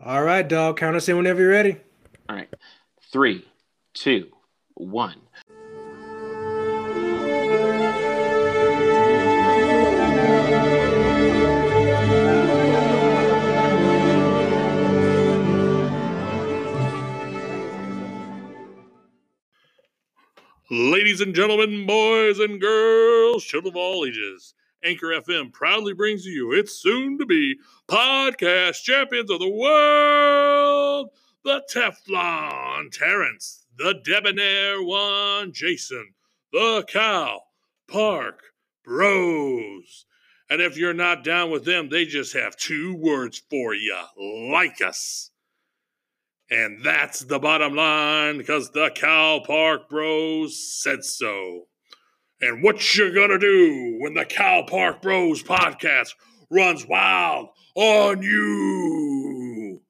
All right, dog. Count us in whenever you're ready. All right. Three, two, one. Ladies and gentlemen, boys and girls, children of all ages, Anchor FM proudly brings you its soon to be podcast champions of the world, the Teflon Terrence, the Debonair One Jason, the Cal Park Bros. And if you're not down with them, they just have two words for you like us. And that's the bottom line because the Cal Park Bros said so. And what you gonna do when the Cal Park Bros podcast runs wild on you?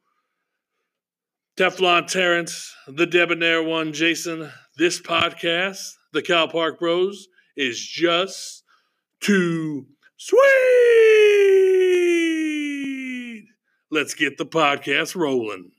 Teflon Terrence, the Debonair one, Jason, this podcast, the Cal Park Bros, is just too sweet. Let's get the podcast rolling.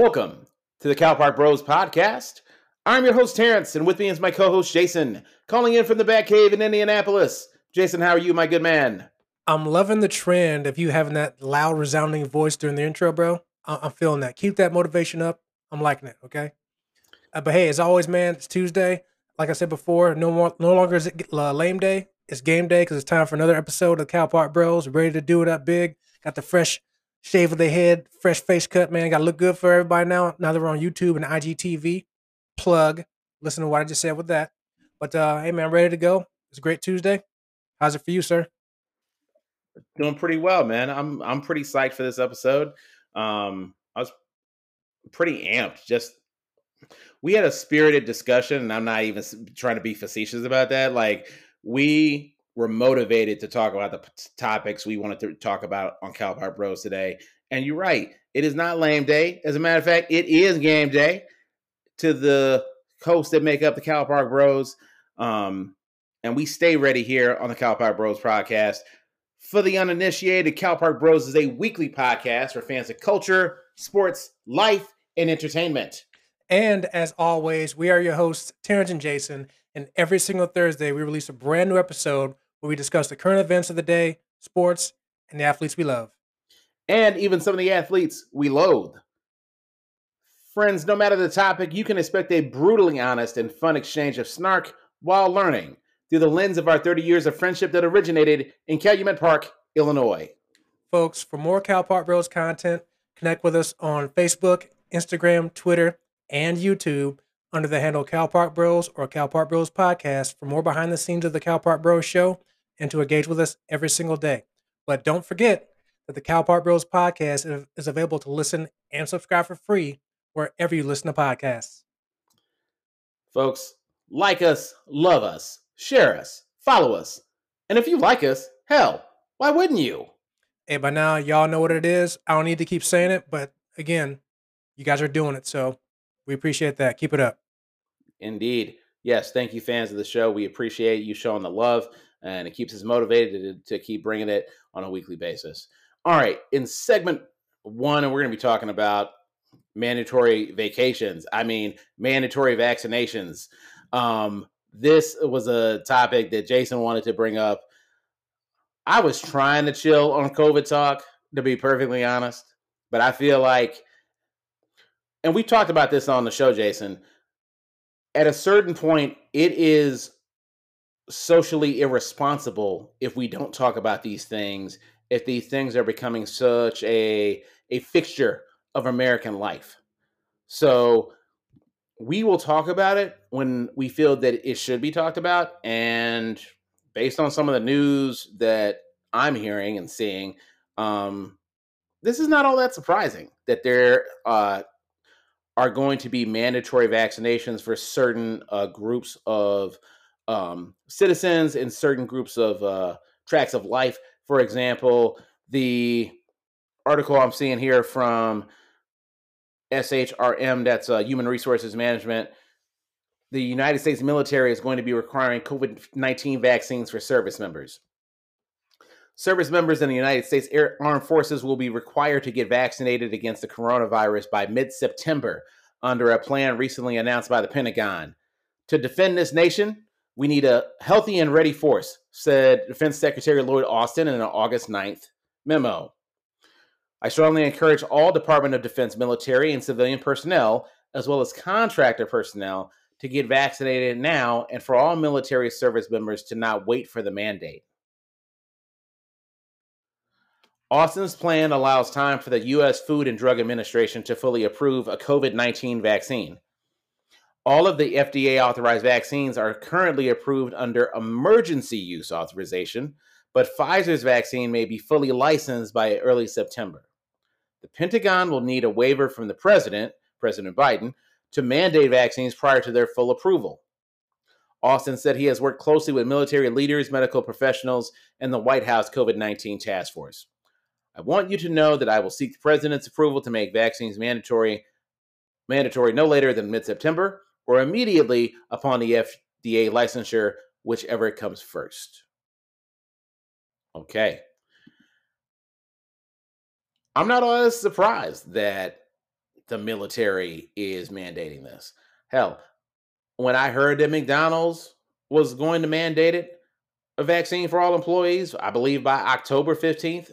Welcome to the Cal Park Bros podcast. I'm your host, Terrence, and with me is my co host, Jason, calling in from the Batcave in Indianapolis. Jason, how are you, my good man? I'm loving the trend of you having that loud, resounding voice during the intro, bro. I- I'm feeling that. Keep that motivation up. I'm liking it. Okay. Uh, but hey, as always, man, it's Tuesday. Like I said before, no more, no longer is it uh, lame day. It's game day because it's time for another episode of Cal Park Bros. Ready to do it up big. Got the fresh shave of the head, fresh face cut, man. Got to look good for everybody now. Now that we're on YouTube and IGTV, plug. Listen to what I just said with that. But uh, hey, man, ready to go. It's a great Tuesday. How's it for you, sir? Doing pretty well, man. I'm I'm pretty psyched for this episode. Um, I was pretty amped. Just we had a spirited discussion, and I'm not even trying to be facetious about that. Like we were motivated to talk about the p- topics we wanted to talk about on Cal Park Bros today. And you're right, it is not lame day. As a matter of fact, it is game day to the hosts that make up the Cal Park Bros. Um, and we stay ready here on the Cal Park Bros podcast. For the uninitiated, Cal Park Bros is a weekly podcast for fans of culture, sports, life, and entertainment. And as always, we are your hosts, Terrence and Jason. And every single Thursday, we release a brand new episode where we discuss the current events of the day, sports, and the athletes we love. and even some of the athletes we loathe. Friends, no matter the topic, you can expect a brutally honest and fun exchange of snark while learning through the lens of our 30 years of friendship that originated in Calumet Park, Illinois. Folks, for more Cal Park Bros content, connect with us on Facebook, Instagram, Twitter, and YouTube under the handle Cal Park Bros or Cal Park Bros Podcast for more behind the scenes of the Cal Park Bros show and to engage with us every single day. But don't forget that the Cal Park Bros Podcast is- is available to listen and subscribe for free wherever you listen to podcasts. Folks, like us, love us, share us, follow us. And if you like us, hell, why wouldn't you? Hey, by now, y'all know what it is. I don't need to keep saying it, but again, you guys are doing it. So we appreciate that. Keep it up. Indeed. Yes, thank you, fans of the show. We appreciate you showing the love, and it keeps us motivated to, to keep bringing it on a weekly basis. All right, in segment one, we're going to be talking about mandatory vacations. I mean, mandatory vaccinations. Um, this was a topic that Jason wanted to bring up. I was trying to chill on COVID talk, to be perfectly honest, but I feel like, and we talked about this on the show, Jason at a certain point, it is socially irresponsible if we don't talk about these things, if these things are becoming such a, a fixture of American life. So we will talk about it when we feel that it should be talked about. And based on some of the news that I'm hearing and seeing, um, this is not all that surprising that there uh, are going to be mandatory vaccinations for certain uh, groups of um, citizens in certain groups of uh, tracks of life. For example, the article I'm seeing here from SHRM, that's uh, Human Resources Management. The United States military is going to be requiring COVID 19 vaccines for service members. Service members in the United States Air Armed Forces will be required to get vaccinated against the coronavirus by mid September under a plan recently announced by the Pentagon. To defend this nation, we need a healthy and ready force, said Defense Secretary Lloyd Austin in an August 9th memo. I strongly encourage all Department of Defense military and civilian personnel, as well as contractor personnel, to get vaccinated now and for all military service members to not wait for the mandate. Austin's plan allows time for the U.S. Food and Drug Administration to fully approve a COVID 19 vaccine. All of the FDA authorized vaccines are currently approved under emergency use authorization, but Pfizer's vaccine may be fully licensed by early September. The Pentagon will need a waiver from the president, President Biden, to mandate vaccines prior to their full approval. Austin said he has worked closely with military leaders, medical professionals, and the White House COVID 19 task force. I want you to know that I will seek the president's approval to make vaccines mandatory mandatory no later than mid-September or immediately upon the FDA licensure, whichever comes first. Okay. I'm not all that surprised that the military is mandating this. Hell, when I heard that McDonald's was going to mandate it, a vaccine for all employees, I believe by October 15th,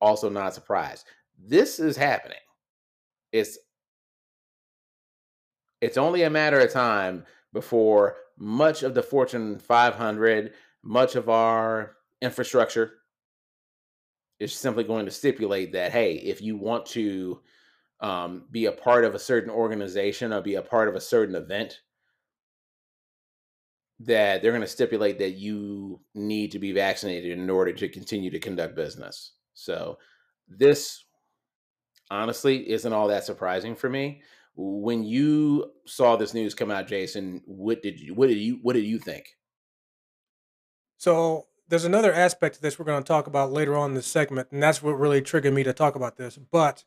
also not surprised. This is happening. It's it's only a matter of time before much of the Fortune 500, much of our infrastructure is simply going to stipulate that hey, if you want to um, be a part of a certain organization or be a part of a certain event, that they're going to stipulate that you need to be vaccinated in order to continue to conduct business. So this honestly isn't all that surprising for me. When you saw this news come out, Jason, what did you what did you what did you think? So there's another aspect to this we're going to talk about later on in this segment, and that's what really triggered me to talk about this. But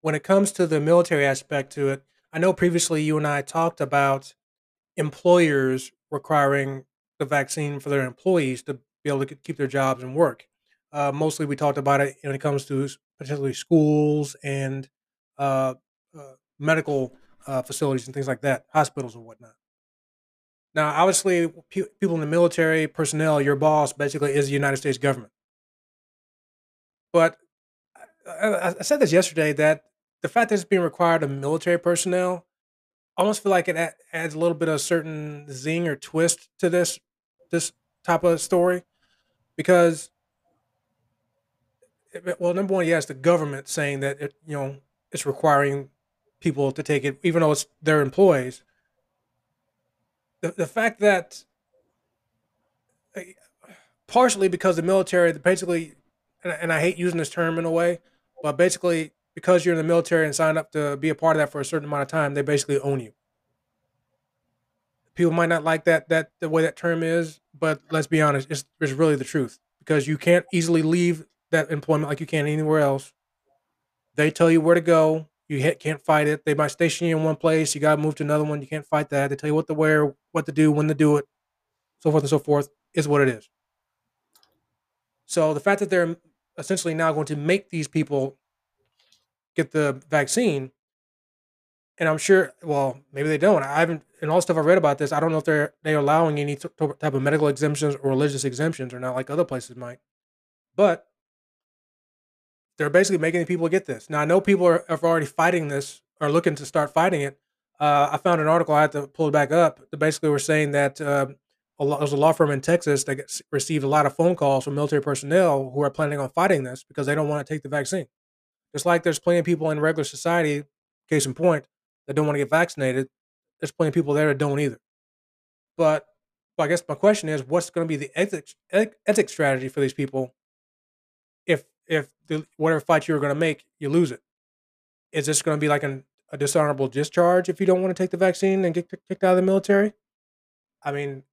when it comes to the military aspect to it, I know previously you and I talked about employers requiring the vaccine for their employees to be able to keep their jobs and work. Uh, mostly, we talked about it when it comes to particularly schools and uh, uh, medical uh, facilities and things like that, hospitals and whatnot. Now, obviously, pe- people in the military, personnel, your boss basically is the United States government. But I, I said this yesterday that the fact that it's being required of military personnel, almost feel like it adds a little bit of a certain zing or twist to this this type of story because well, number one, yes, the government saying that it, you know it's requiring people to take it, even though it's their employees. The the fact that partially because the military, basically, and, and I hate using this term in a way, but basically because you're in the military and signed up to be a part of that for a certain amount of time, they basically own you. People might not like that that the way that term is, but let's be honest, it's, it's really the truth because you can't easily leave that employment like you can anywhere else. They tell you where to go. You can't fight it. They might station you in one place. You got to move to another one. You can't fight that. They tell you what to wear, what to do, when to do it, so forth and so forth, is what it is. So the fact that they're essentially now going to make these people get the vaccine, and I'm sure, well, maybe they don't. I haven't, in all the stuff I've read about this, I don't know if they're they're allowing any type of medical exemptions or religious exemptions or not, like other places might. But they're basically making people get this. Now I know people are, are already fighting this or looking to start fighting it. Uh, I found an article I had to pull it back up. That basically were saying that uh, a lot, there's a law firm in Texas that gets, received a lot of phone calls from military personnel who are planning on fighting this because they don't want to take the vaccine. Just like there's plenty of people in regular society, case in point, that don't want to get vaccinated. there's plenty of people there that don't either. But, but I guess my question is, what's going to be the ethics ethics strategy for these people? If if the, whatever fight you were going to make, you lose it, is this going to be like an, a dishonorable discharge if you don't want to take the vaccine and get kicked out of the military? I mean,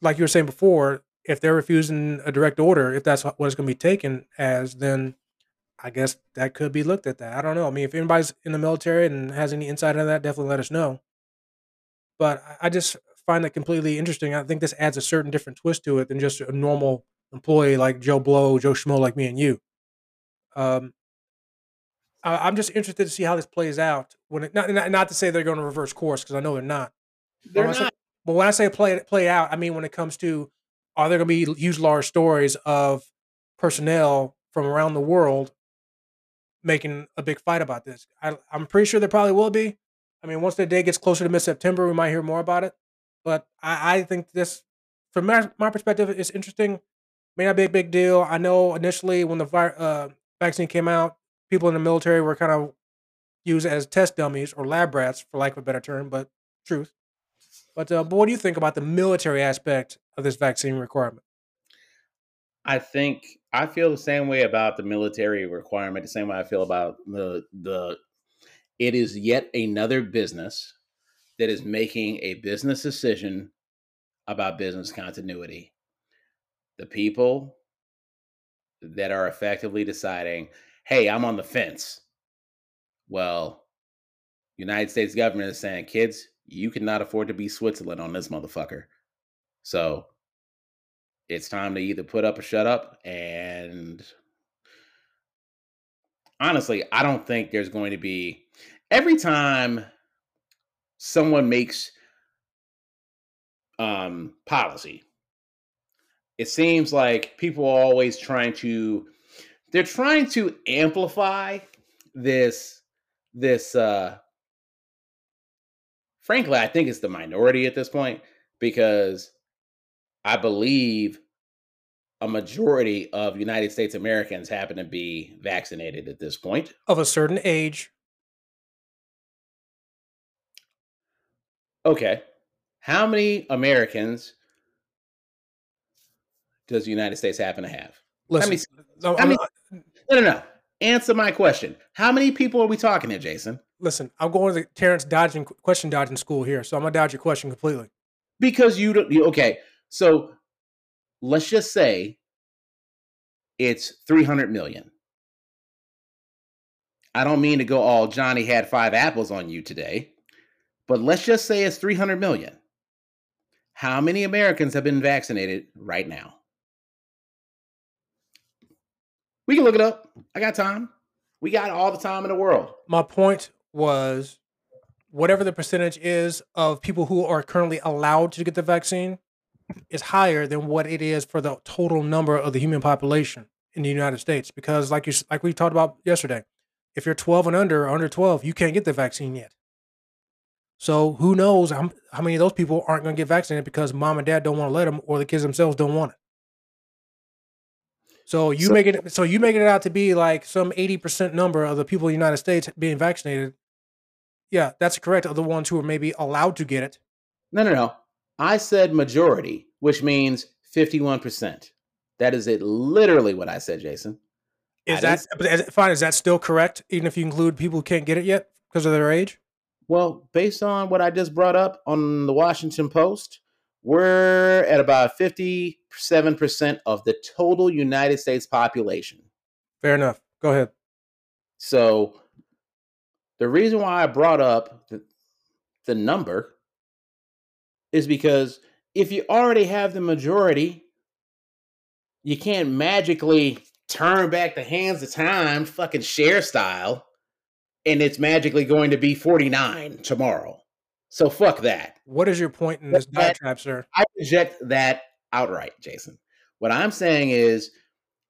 like you were saying before, if they're refusing a direct order, if that's what it's going to be taken as, then I guess that could be looked at that. I don't know. I mean, if anybody's in the military and has any insight on that, definitely let us know. But I just find that completely interesting. I think this adds a certain different twist to it than just a normal employee like Joe Blow, Joe Schmo, like me and you. Um, I, am just interested to see how this plays out. When it, not, not, not to say they're going to reverse course because I know they're not. They're but not. Say, but when I say play play out, I mean when it comes to are there going to be huge large stories of personnel from around the world making a big fight about this. I, I'm pretty sure there probably will be. I mean, once the day gets closer to mid September, we might hear more about it. But I, I think this, from my, my perspective, it's interesting. May not be a big deal. I know initially when the uh, vaccine came out, people in the military were kind of used as test dummies or lab rats, for lack of a better term, but truth. But, uh, but what do you think about the military aspect of this vaccine requirement? I think I feel the same way about the military requirement, the same way I feel about the the it is yet another business that is making a business decision about business continuity. The people that are effectively deciding, hey, I'm on the fence. Well, United States government is saying, kids, you cannot afford to be Switzerland on this motherfucker. So it's time to either put up or shut up. And honestly, I don't think there's going to be every time someone makes um, policy, it seems like people are always trying to they're trying to amplify this this uh frankly i think it's the minority at this point because I believe a majority of United States Americans happen to be vaccinated at this point. Of a certain age. Okay. How many Americans does the United States happen to have? Listen, many, no, many, no, no, no. Answer my question. How many people are we talking here, Jason? Listen, I'm going to Terrence dodging question dodging school here, so I'm gonna dodge your question completely. Because you don't. You, okay, so let's just say it's 300 million. I don't mean to go all Johnny had five apples on you today, but let's just say it's 300 million. How many Americans have been vaccinated right now? We can look it up. I got time. We got all the time in the world. My point was whatever the percentage is of people who are currently allowed to get the vaccine, is higher than what it is for the total number of the human population in the United States. Because like you like we talked about yesterday, if you're 12 and under or under 12, you can't get the vaccine yet. So who knows how, how many of those people aren't going to get vaccinated because mom and dad don't want to let them, or the kids themselves don't want it. So you so, make it so you making it out to be like some 80% number of the people in the United States being vaccinated. Yeah, that's correct. Of the ones who are maybe allowed to get it. No, no, no. I said majority, which means 51%. That is it literally what I said, Jason. Is that fine? Is that still correct, even if you include people who can't get it yet because of their age? Well, based on what I just brought up on the Washington Post, we're at about 57% of the total United States population. Fair enough. Go ahead. So, the reason why I brought up the, the number is because if you already have the majority, you can't magically turn back the hands of time, fucking Cher style, and it's magically going to be 49 tomorrow. So fuck that. What is your point in this diatribe, sir? I reject that outright, Jason. What I'm saying is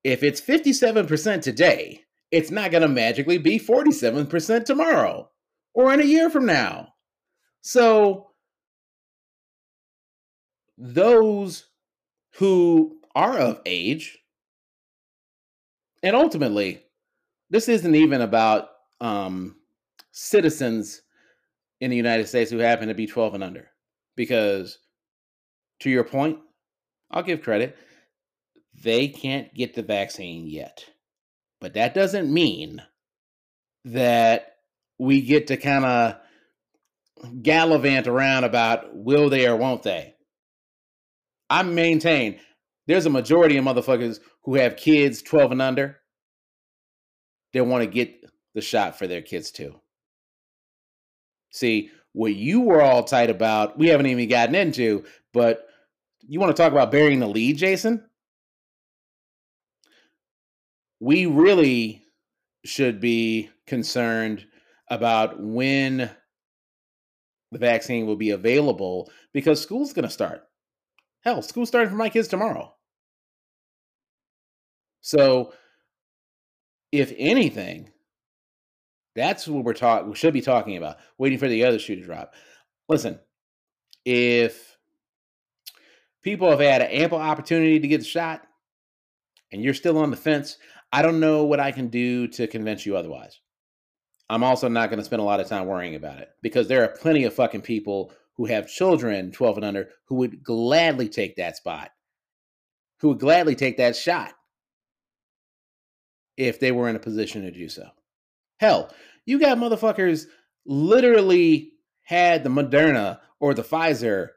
if it's 57% today, it's not going to magically be 47% tomorrow or in a year from now. So those who are of age, and ultimately, this isn't even about um, citizens in the United States who happen to be 12 and under. Because to your point, I'll give credit. They can't get the vaccine yet. But that doesn't mean that we get to kind of gallivant around about will they or won't they. I maintain there's a majority of motherfuckers who have kids 12 and under they want to get the shot for their kids too. See, what you were all tight about, we haven't even gotten into, but you want to talk about burying the lead, Jason? We really should be concerned about when the vaccine will be available because school's going to start. Hell, school's starting for my kids tomorrow. So, if anything, that's what we're talking. We should be talking about. Waiting for the other shoe to drop. Listen, if people have had an ample opportunity to get the shot, and you're still on the fence, I don't know what I can do to convince you otherwise. I'm also not going to spend a lot of time worrying about it because there are plenty of fucking people who have children 12 and under who would gladly take that spot, who would gladly take that shot if they were in a position to do so. Hell, you got motherfuckers literally had the Moderna or the Pfizer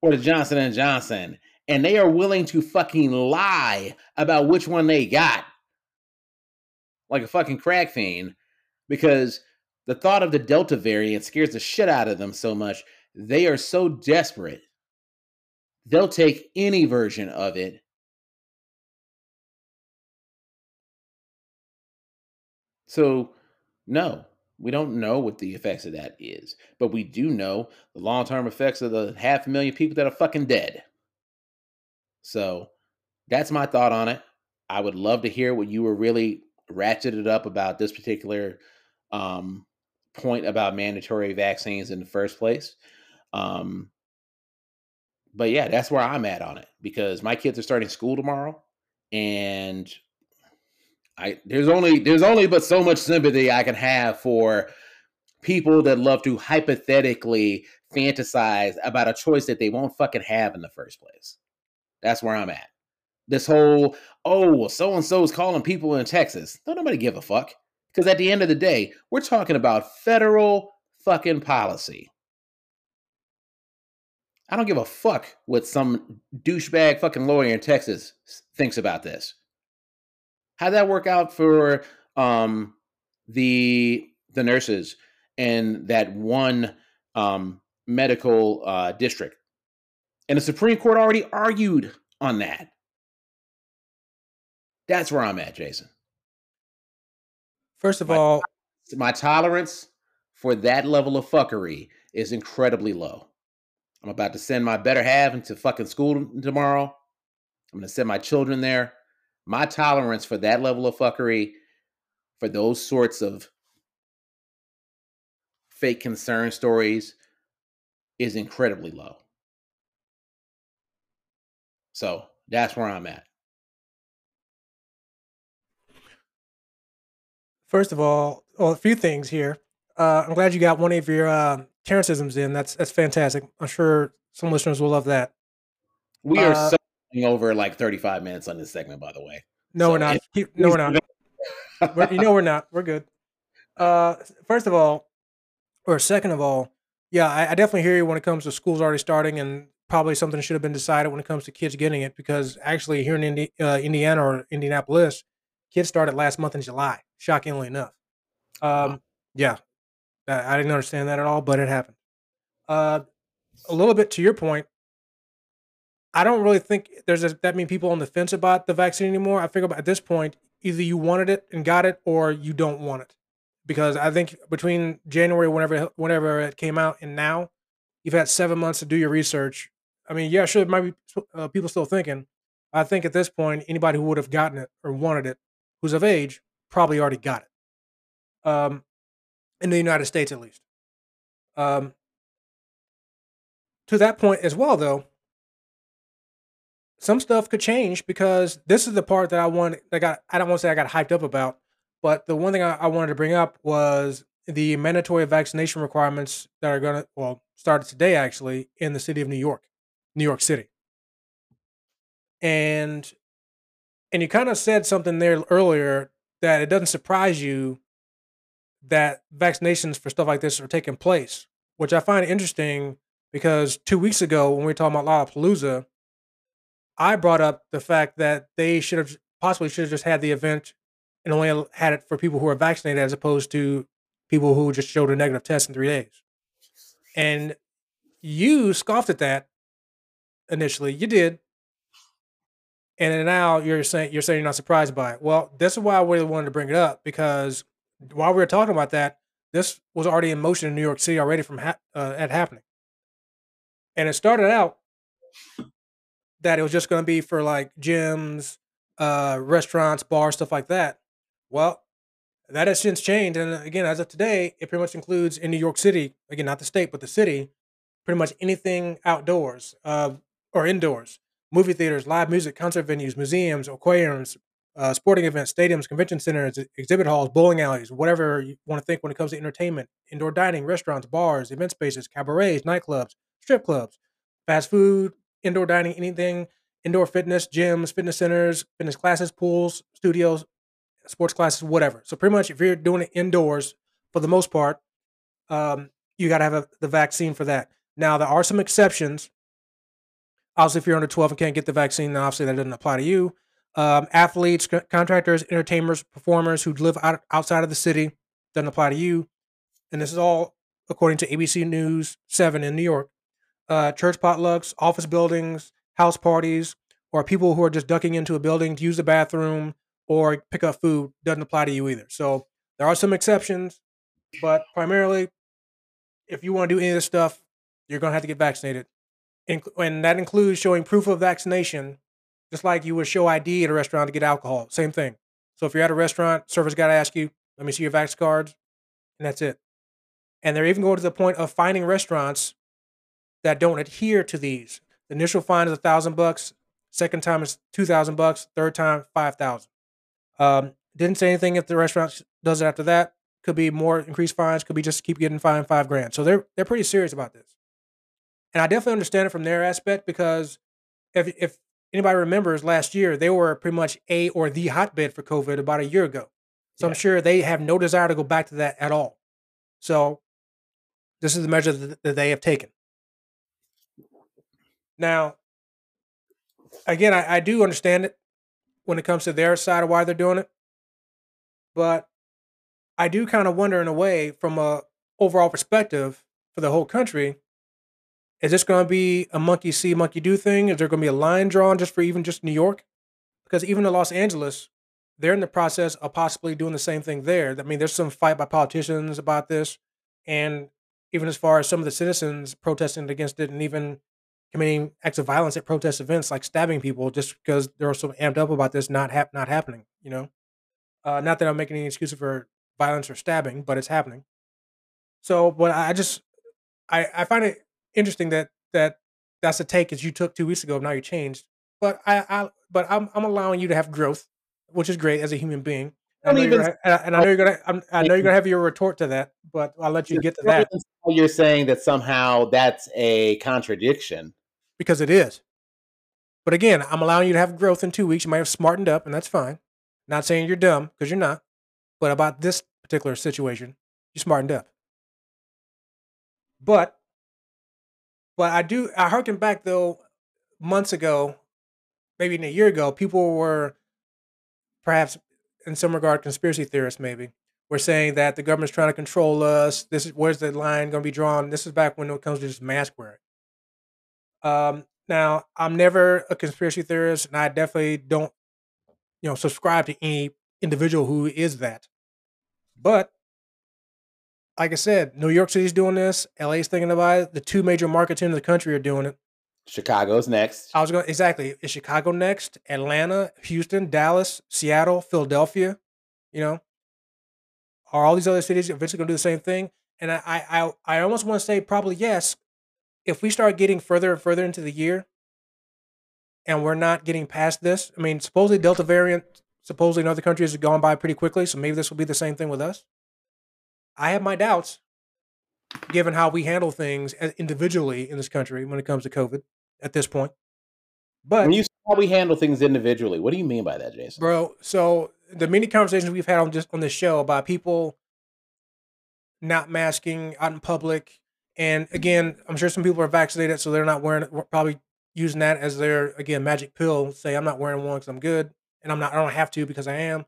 or the Johnson and Johnson and they are willing to fucking lie about which one they got. Like a fucking crack fiend because the thought of the delta variant scares the shit out of them so much they are so desperate. They'll take any version of it. So no, we don't know what the effects of that is, but we do know the long term effects of the half a million people that are fucking dead. So that's my thought on it. I would love to hear what you were really ratcheted up about this particular um, point about mandatory vaccines in the first place. Um, but yeah, that's where I'm at on it because my kids are starting school tomorrow, and I there's only there's only but so much sympathy I can have for people that love to hypothetically fantasize about a choice that they won't fucking have in the first place. That's where I'm at. This whole oh well, so and so is calling people in Texas. Don't nobody give a fuck because at the end of the day, we're talking about federal fucking policy. I don't give a fuck what some douchebag fucking lawyer in Texas thinks about this. How'd that work out for um, the the nurses and that one um, medical uh, district? And the Supreme Court already argued on that. That's where I'm at, Jason. First of My- all, My tolerance for that level of fuckery is incredibly low. I'm about to send my better half into fucking school tomorrow. I'm going to send my children there my tolerance for that level of fuckery, for those sorts of fake concern stories, is incredibly low. So that's where I'm at. First of all, well, a few things here. Uh, I'm glad you got one of your uh, Karencisms in. That's that's fantastic. I'm sure some listeners will love that. We are Uh, so over like 35 minutes on this segment, by the way. No, So we're not. if- no, we're not. We're, you know, we're not. We're good. Uh, first of all, or second of all, yeah, I, I definitely hear you when it comes to schools already starting, and probably something should have been decided when it comes to kids getting it. Because actually, here in Indi- uh, Indiana or Indianapolis, kids started last month in July. Shockingly enough. Um, yeah, I, I didn't understand that at all, but it happened. Uh, a little bit to your point. I don't really think there's a, that many people on the fence about the vaccine anymore. I figure at this point, either you wanted it and got it, or you don't want it, because I think between January, whenever whenever it came out, and now, you've had seven months to do your research. I mean, yeah, sure, it might be uh, people still thinking. I think at this point, anybody who would have gotten it or wanted it, who's of age, probably already got it. Um, in the United States, at least. Um, to that point as well, though, some stuff could change because this is the part that I want. I got. I don't want to say I got hyped up about, but the one thing I, I wanted to bring up was the mandatory vaccination requirements that are going to well started today actually in the city of New York, New York City. And and you kind of said something there earlier that it doesn't surprise you that vaccinations for stuff like this are taking place, which I find interesting because two weeks ago when we were talking about Lollapalooza, I brought up the fact that they should have possibly should have just had the event and only had it for people who are vaccinated as opposed to people who just showed a negative test in three days. And you scoffed at that initially. You did. And now you're saying you're saying you're not surprised by it. Well, this is why I really wanted to bring it up because while we were talking about that, this was already in motion in New York City already from ha- uh, at happening. And it started out that it was just going to be for like gyms, uh, restaurants, bars, stuff like that. Well, that has since changed. And again, as of today, it pretty much includes in New York City, again, not the state, but the city, pretty much anything outdoors uh, or indoors movie theaters, live music, concert venues, museums, aquariums, uh, sporting events, stadiums, convention centers, exhibit halls, bowling alleys, whatever you want to think when it comes to entertainment, indoor dining, restaurants, bars, event spaces, cabarets, nightclubs, strip clubs, fast food, indoor dining, anything, indoor fitness, gyms, fitness centers, fitness classes, pools, studios, sports classes, whatever. So pretty much, if you're doing it indoors, for the most part, um, you got to have a, the vaccine for that. Now there are some exceptions. Obviously, if you're under 12 and can't get the vaccine, then obviously that doesn't apply to you. Um, athletes, c- contractors, entertainers, performers who live out, outside of the city doesn't apply to you. And this is all according to ABC News 7 in New York. Uh, church potlucks, office buildings, house parties, or people who are just ducking into a building to use the bathroom or pick up food doesn't apply to you either. So there are some exceptions, but primarily, if you want to do any of this stuff, you're going to have to get vaccinated. And that includes showing proof of vaccination, just like you would show ID at a restaurant to get alcohol. Same thing. So if you're at a restaurant, server's got to ask you, let me see your vax cards, and that's it. And they're even going to the point of finding restaurants that don't adhere to these. The initial fine is a thousand bucks. Second time is two thousand bucks. Third time five thousand. Um, didn't say anything if the restaurant does it after that. Could be more increased fines. Could be just keep getting fined five grand. So they're they're pretty serious about this. And I definitely understand it from their aspect because if if anybody remembers last year, they were pretty much a or the hotbed for COVID about a year ago. So yeah. I'm sure they have no desire to go back to that at all. So this is the measure that they have taken. Now, again, I, I do understand it when it comes to their side of why they're doing it, but I do kind of wonder in a way from a overall perspective for the whole country is this going to be a monkey see, monkey do thing? Is there going to be a line drawn just for even just New York? Because even in Los Angeles, they're in the process of possibly doing the same thing there. I mean, there's some fight by politicians about this, and even as far as some of the citizens protesting against it, and even committing acts of violence at protest events, like stabbing people, just because they're so amped up about this not hap- not happening. You know, uh, not that I'm making any excuse for violence or stabbing, but it's happening. So, but I just I I find it interesting that that that's a take as you took two weeks ago. Now you changed, but I, I but I'm I'm allowing you to have growth, which is great as a human being. I know even, gonna, and I know you're gonna I'm, i know you're gonna have your retort to that, but I'll let you get to that. You're saying that somehow that's a contradiction because it is. But again, I'm allowing you to have growth in two weeks. You might have smartened up, and that's fine. Not saying you're dumb because you're not, but about this particular situation, you smartened up. But but I do I harken back though months ago, maybe a year ago, people were perhaps in some regard conspiracy theorists maybe were saying that the government's trying to control us. This is where's the line going to be drawn? This is back when it comes to just mask wearing. Um, now I'm never a conspiracy theorist, and I definitely don't, you know, subscribe to any individual who is that. But like I said, New York City's doing this. LA's thinking about it. The two major markets in the country are doing it. Chicago's next. I was going exactly. Is Chicago next? Atlanta, Houston, Dallas, Seattle, Philadelphia. You know, are all these other cities eventually going to do the same thing? And I, I, I almost want to say probably yes. If we start getting further and further into the year, and we're not getting past this, I mean, supposedly Delta variant, supposedly in other countries has gone by pretty quickly. So maybe this will be the same thing with us. I have my doubts, given how we handle things individually in this country when it comes to COVID at this point. But When you say how we handle things individually, what do you mean by that, Jason? bro. So the many conversations we've had on just on this show about people not masking out in public, and again, I'm sure some people are vaccinated, so they're not wearing. Probably using that as their again magic pill. Say I'm not wearing one because I'm good, and I'm not. I don't have to because I am,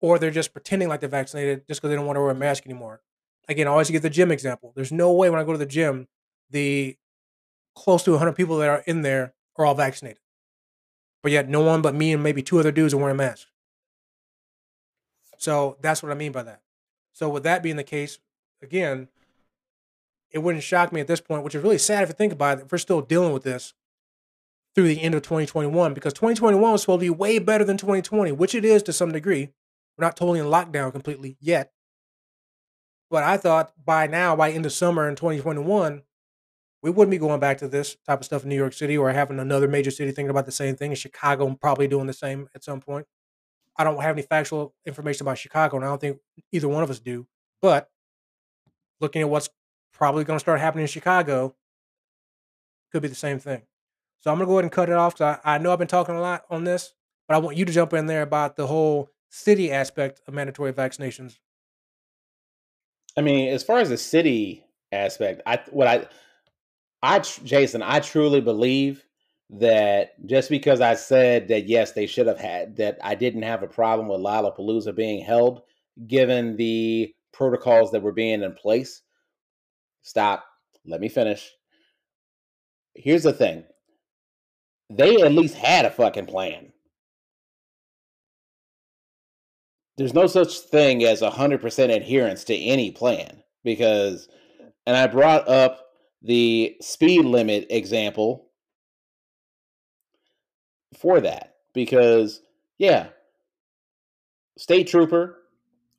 or they're just pretending like they're vaccinated just because they don't want to wear a mask anymore. Again, I always give the gym example. There's no way when I go to the gym, the close to 100 people that are in there are all vaccinated. But yet, no one but me and maybe two other dudes are wearing masks. So that's what I mean by that. So with that being the case, again, it wouldn't shock me at this point, which is really sad if you think about it. If we're still dealing with this through the end of 2021, because 2021 was supposed to be way better than 2020, which it is to some degree. We're not totally in lockdown completely yet. But I thought by now, by end of summer in 2021, we wouldn't be going back to this type of stuff in New York City or having another major city thinking about the same thing. In Chicago, probably doing the same at some point. I don't have any factual information about Chicago, and I don't think either one of us do. But looking at what's probably going to start happening in Chicago, could be the same thing. So I'm going to go ahead and cut it off because I, I know I've been talking a lot on this, but I want you to jump in there about the whole city aspect of mandatory vaccinations. I mean, as far as the city aspect, I what I I Jason, I truly believe that just because I said that yes, they should have had that I didn't have a problem with Lollapalooza being held given the protocols that were being in place. Stop. Let me finish. Here's the thing. They at least had a fucking plan. there's no such thing as 100% adherence to any plan because and i brought up the speed limit example for that because yeah state trooper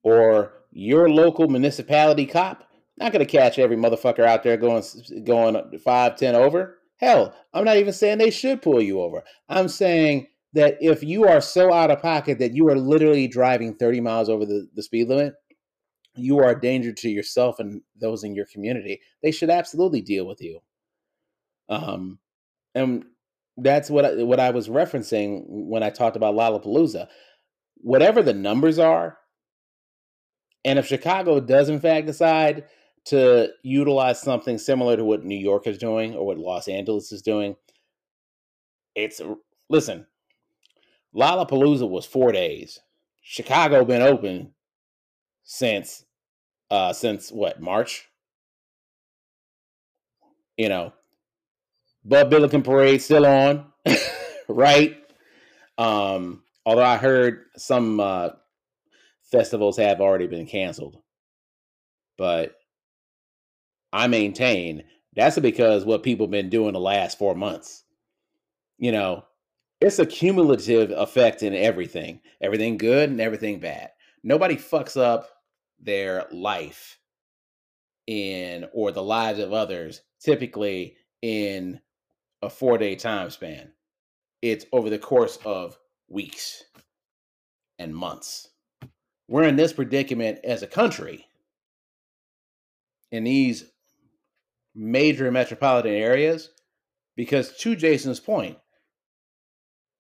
or your local municipality cop not going to catch every motherfucker out there going going 5 10 over hell i'm not even saying they should pull you over i'm saying that if you are so out of pocket that you are literally driving 30 miles over the, the speed limit, you are a danger to yourself and those in your community. They should absolutely deal with you. Um, and that's what I, what I was referencing when I talked about Lollapalooza. Whatever the numbers are, and if Chicago does in fact decide to utilize something similar to what New York is doing or what Los Angeles is doing, it's listen, Lollapalooza was four days. Chicago been open since uh since what March. You know, Bud Billiken Parade still on, right? Um, although I heard some uh, festivals have already been canceled, but I maintain that's because what people have been doing the last four months. You know, it's a cumulative effect in everything everything good and everything bad. Nobody fucks up their life in or the lives of others typically in a four day time span. It's over the course of weeks and months. We're in this predicament as a country. In these major metropolitan areas because to jason's point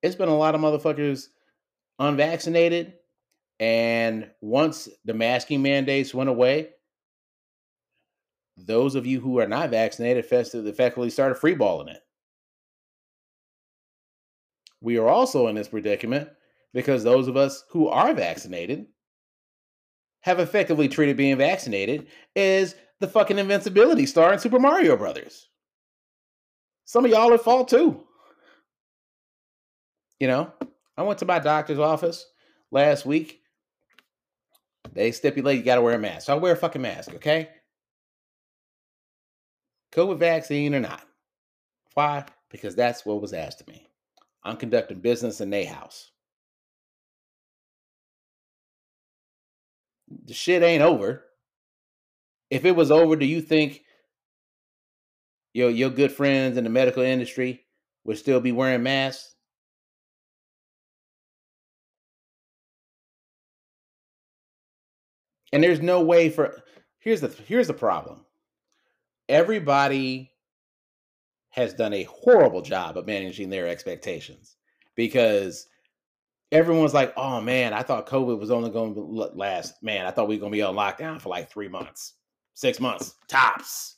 it's been a lot of motherfuckers unvaccinated. And once the masking mandates went away, those of you who are not vaccinated effectively started freeballing it. We are also in this predicament because those of us who are vaccinated have effectively treated being vaccinated as the fucking invincibility star in Super Mario Brothers. Some of y'all are fault too. You know, I went to my doctor's office last week. They stipulate you got to wear a mask. So I wear a fucking mask, okay? COVID vaccine or not. Why? Because that's what was asked of me. I'm conducting business in a house. The shit ain't over. If it was over, do you think your your good friends in the medical industry would still be wearing masks? And there's no way for here's the here's the problem. Everybody has done a horrible job of managing their expectations because everyone's like, "Oh man, I thought COVID was only going to last. Man, I thought we were going to be on lockdown for like three months, six months tops."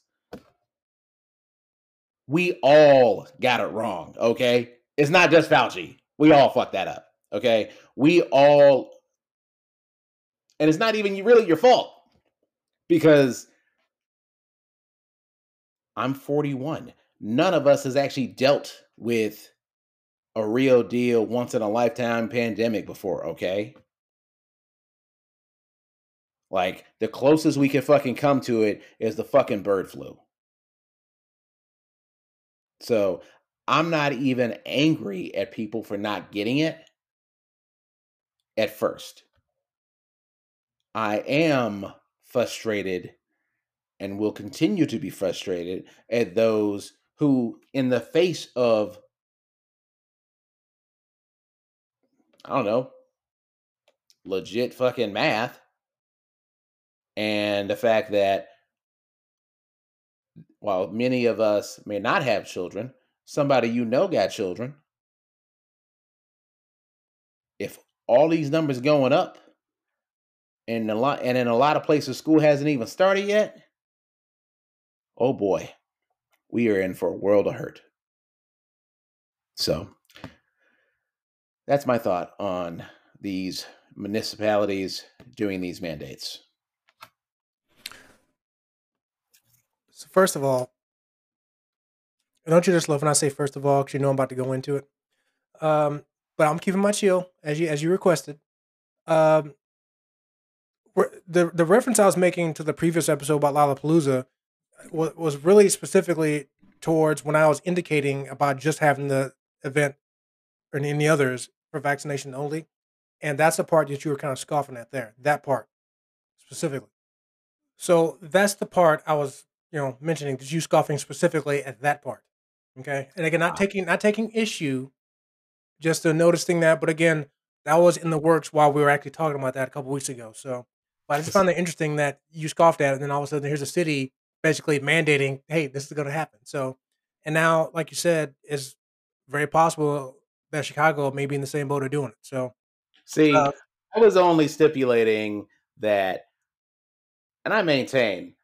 We all got it wrong. Okay, it's not just Fauci. We all fucked that up. Okay, we all, and it's not even really your fault because I'm 41. None of us has actually dealt with a real deal once in a lifetime pandemic before, okay? Like the closest we can fucking come to it is the fucking bird flu. So I'm not even angry at people for not getting it at first. I am frustrated and will continue to be frustrated at those who, in the face of, I don't know, legit fucking math, and the fact that while many of us may not have children, somebody you know got children. If all these numbers going up, and a lot, and in a lot of places, school hasn't even started yet. Oh boy, we are in for a world of hurt. So that's my thought on these municipalities doing these mandates. So first of all, don't you just love when I say first of all because you know I'm about to go into it. Um, but I'm keeping my chill as you as you requested. Um, the the reference I was making to the previous episode about Lollapalooza was, was really specifically towards when I was indicating about just having the event or any others for vaccination only, and that's the part that you were kind of scoffing at there. That part specifically. So that's the part I was you know mentioning that you scoffing specifically at that part. Okay, and again, not taking not taking issue, just noticing that. But again, that was in the works while we were actually talking about that a couple weeks ago. So, but I just found it interesting that you scoffed at it, and then all of a sudden here's a city basically mandating, "Hey, this is going to happen." So, and now, like you said, it's very possible that Chicago may be in the same boat of doing it. So, see, uh, I was only stipulating that, and I maintain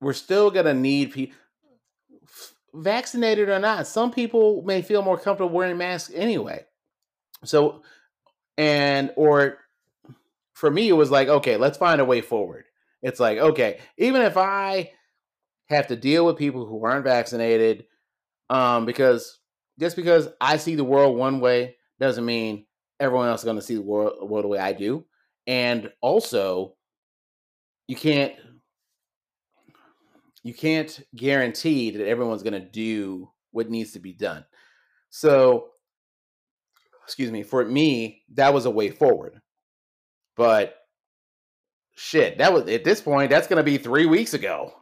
we're still gonna need people vaccinated or not some people may feel more comfortable wearing masks anyway. So and or for me it was like okay let's find a way forward. It's like okay even if i have to deal with people who aren't vaccinated um because just because i see the world one way doesn't mean everyone else is going to see the world, world the way i do. And also you can't you can't guarantee that everyone's going to do what needs to be done. So, excuse me, for me, that was a way forward. But shit, that was at this point, that's going to be 3 weeks ago.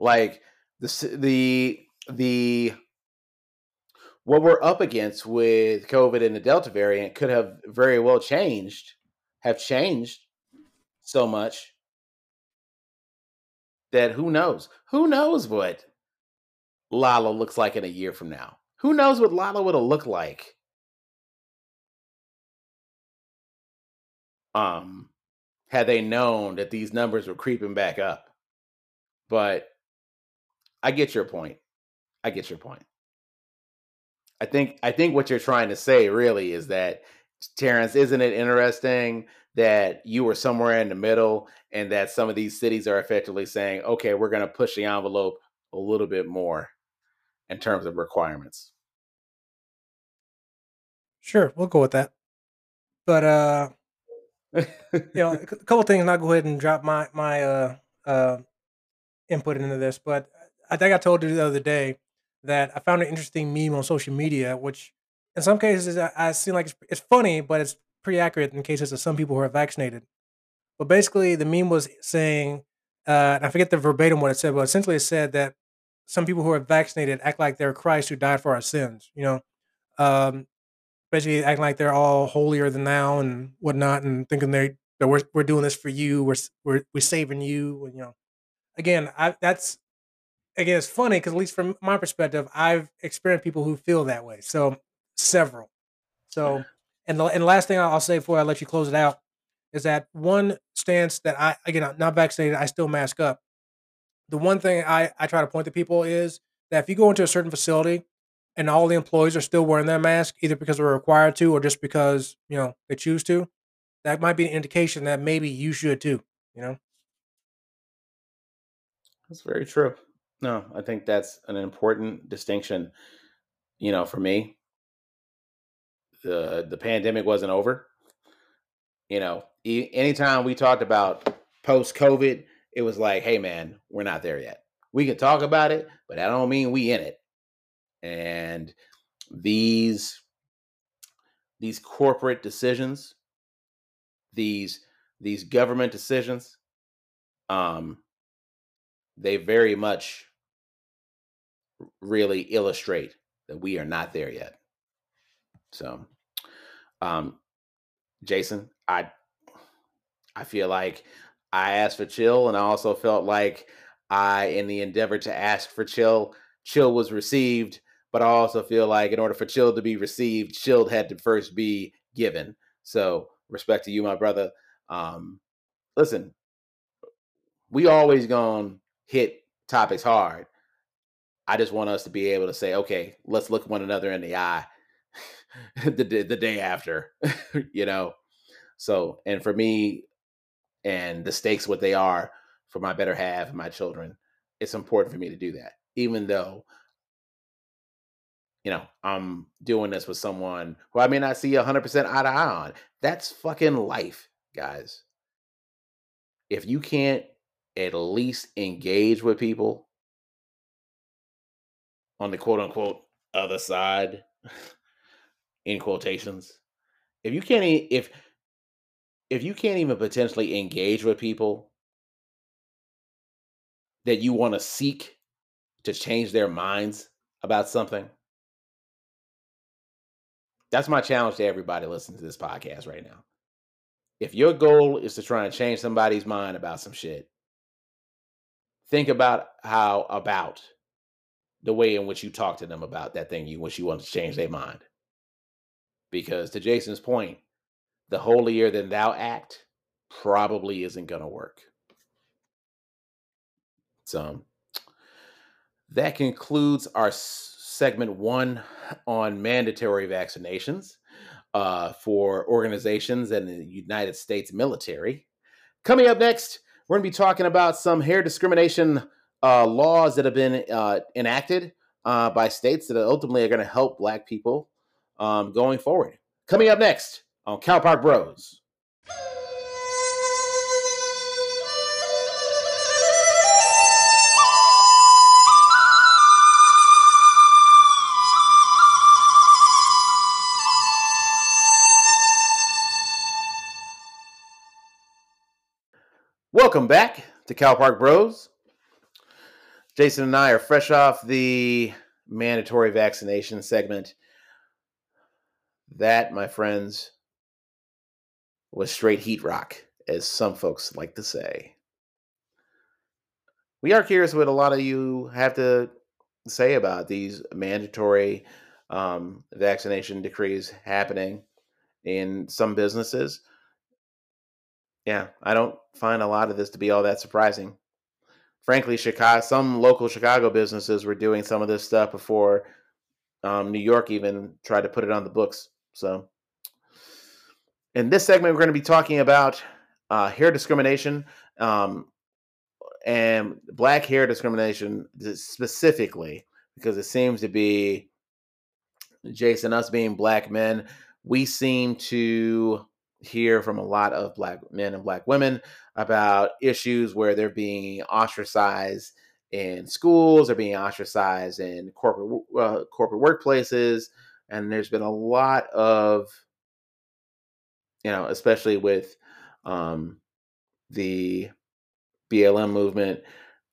Like the the the what we're up against with COVID and the Delta variant could have very well changed, have changed so much that who knows? Who knows what Lolla looks like in a year from now? Who knows what Lolla would have looked like? Um, had they known that these numbers were creeping back up. But I get your point. I get your point. I think I think what you're trying to say really is that Terrence, isn't it interesting that you were somewhere in the middle and that some of these cities are effectively saying, okay, we're going to push the envelope a little bit more in terms of requirements. Sure, we'll go with that. But uh you know, a couple things and I'll go ahead and drop my my uh uh input into this, but I think I told you the other day that I found an interesting meme on social media, which in some cases I, I seem like it's, it's funny, but it's pretty accurate in cases of some people who are vaccinated. But basically, the meme was saying, uh, I forget the verbatim what it said, but essentially it said that some people who are vaccinated act like they're Christ who died for our sins. You know, um, basically acting like they're all holier than thou and whatnot, and thinking they that we're we're doing this for you, we're we're we're saving you, and you know, again, I that's again it's funny because at least from my perspective, I've experienced people who feel that way. So several. So and the and the last thing I'll say before I let you close it out is that one stance that I again I'm not vaccinated, I still mask up. The one thing I I try to point to people is that if you go into a certain facility and all the employees are still wearing their mask, either because they're required to or just because you know they choose to, that might be an indication that maybe you should too. You know. That's very true. No, I think that's an important distinction. You know, for me, the the pandemic wasn't over. You know, e- anytime we talked about post COVID, it was like, hey man, we're not there yet. We can talk about it, but that don't mean we in it. And these these corporate decisions, these these government decisions, um, they very much really illustrate that we are not there yet. So, um, Jason, I I feel like I asked for chill, and I also felt like I, in the endeavor to ask for chill, chill was received. But I also feel like in order for chill to be received, chill had to first be given. So, respect to you, my brother. Um, listen, we always gonna hit topics hard. I just want us to be able to say, okay, let's look one another in the eye the, the day after, you know. So, and for me, and the stakes what they are for my better half and my children, it's important for me to do that, even though you know I'm doing this with someone who I may not see hundred percent eye to eye on. That's fucking life, guys. If you can't at least engage with people on the quote unquote other side in quotations. If you can't e- if if you can't even potentially engage with people that you want to seek to change their minds about something that's my challenge to everybody listening to this podcast right now. If your goal is to try and change somebody's mind about some shit think about how about the way in which you talk to them about that thing you wish you want to change their mind because to Jason's point, the holier than thou act probably isn't going to work. So that concludes our segment one on mandatory vaccinations uh, for organizations and the United States military. Coming up next, we're going to be talking about some hair discrimination uh, laws that have been uh, enacted uh, by states that ultimately are going to help Black people um, going forward. Coming up next on Cal Park Bros. Welcome back to Cal Park Bros. Jason and I are fresh off the mandatory vaccination segment that, my friends, was straight heat rock, as some folks like to say. We are curious what a lot of you have to say about these mandatory um, vaccination decrees happening in some businesses. Yeah, I don't find a lot of this to be all that surprising. Frankly, Chicago, some local Chicago businesses were doing some of this stuff before um, New York even tried to put it on the books. So, in this segment, we're going to be talking about uh, hair discrimination um, and black hair discrimination specifically, because it seems to be Jason, us being black men, we seem to hear from a lot of black men and black women about issues where they're being ostracized in schools, they're being ostracized in corporate uh, corporate workplaces, and there's been a lot of you know especially with um, the blm movement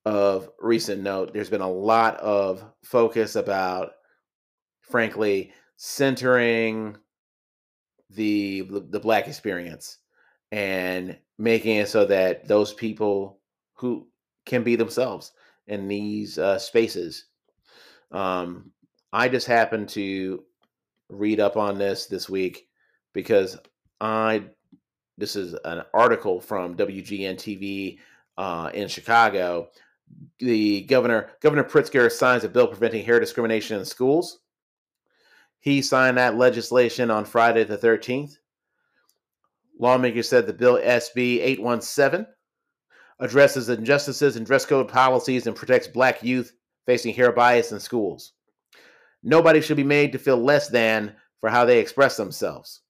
of recent note there's been a lot of focus about frankly centering the the black experience and making it so that those people who can be themselves in these uh, spaces. Um, I just happened to read up on this this week because I this is an article from WGN TV uh, in Chicago. The governor Governor Pritzker signs a bill preventing hair discrimination in schools. He signed that legislation on Friday the 13th. Lawmakers said the bill SB 817 addresses injustices in dress code policies and protects black youth facing hair bias in schools. Nobody should be made to feel less than for how they express themselves.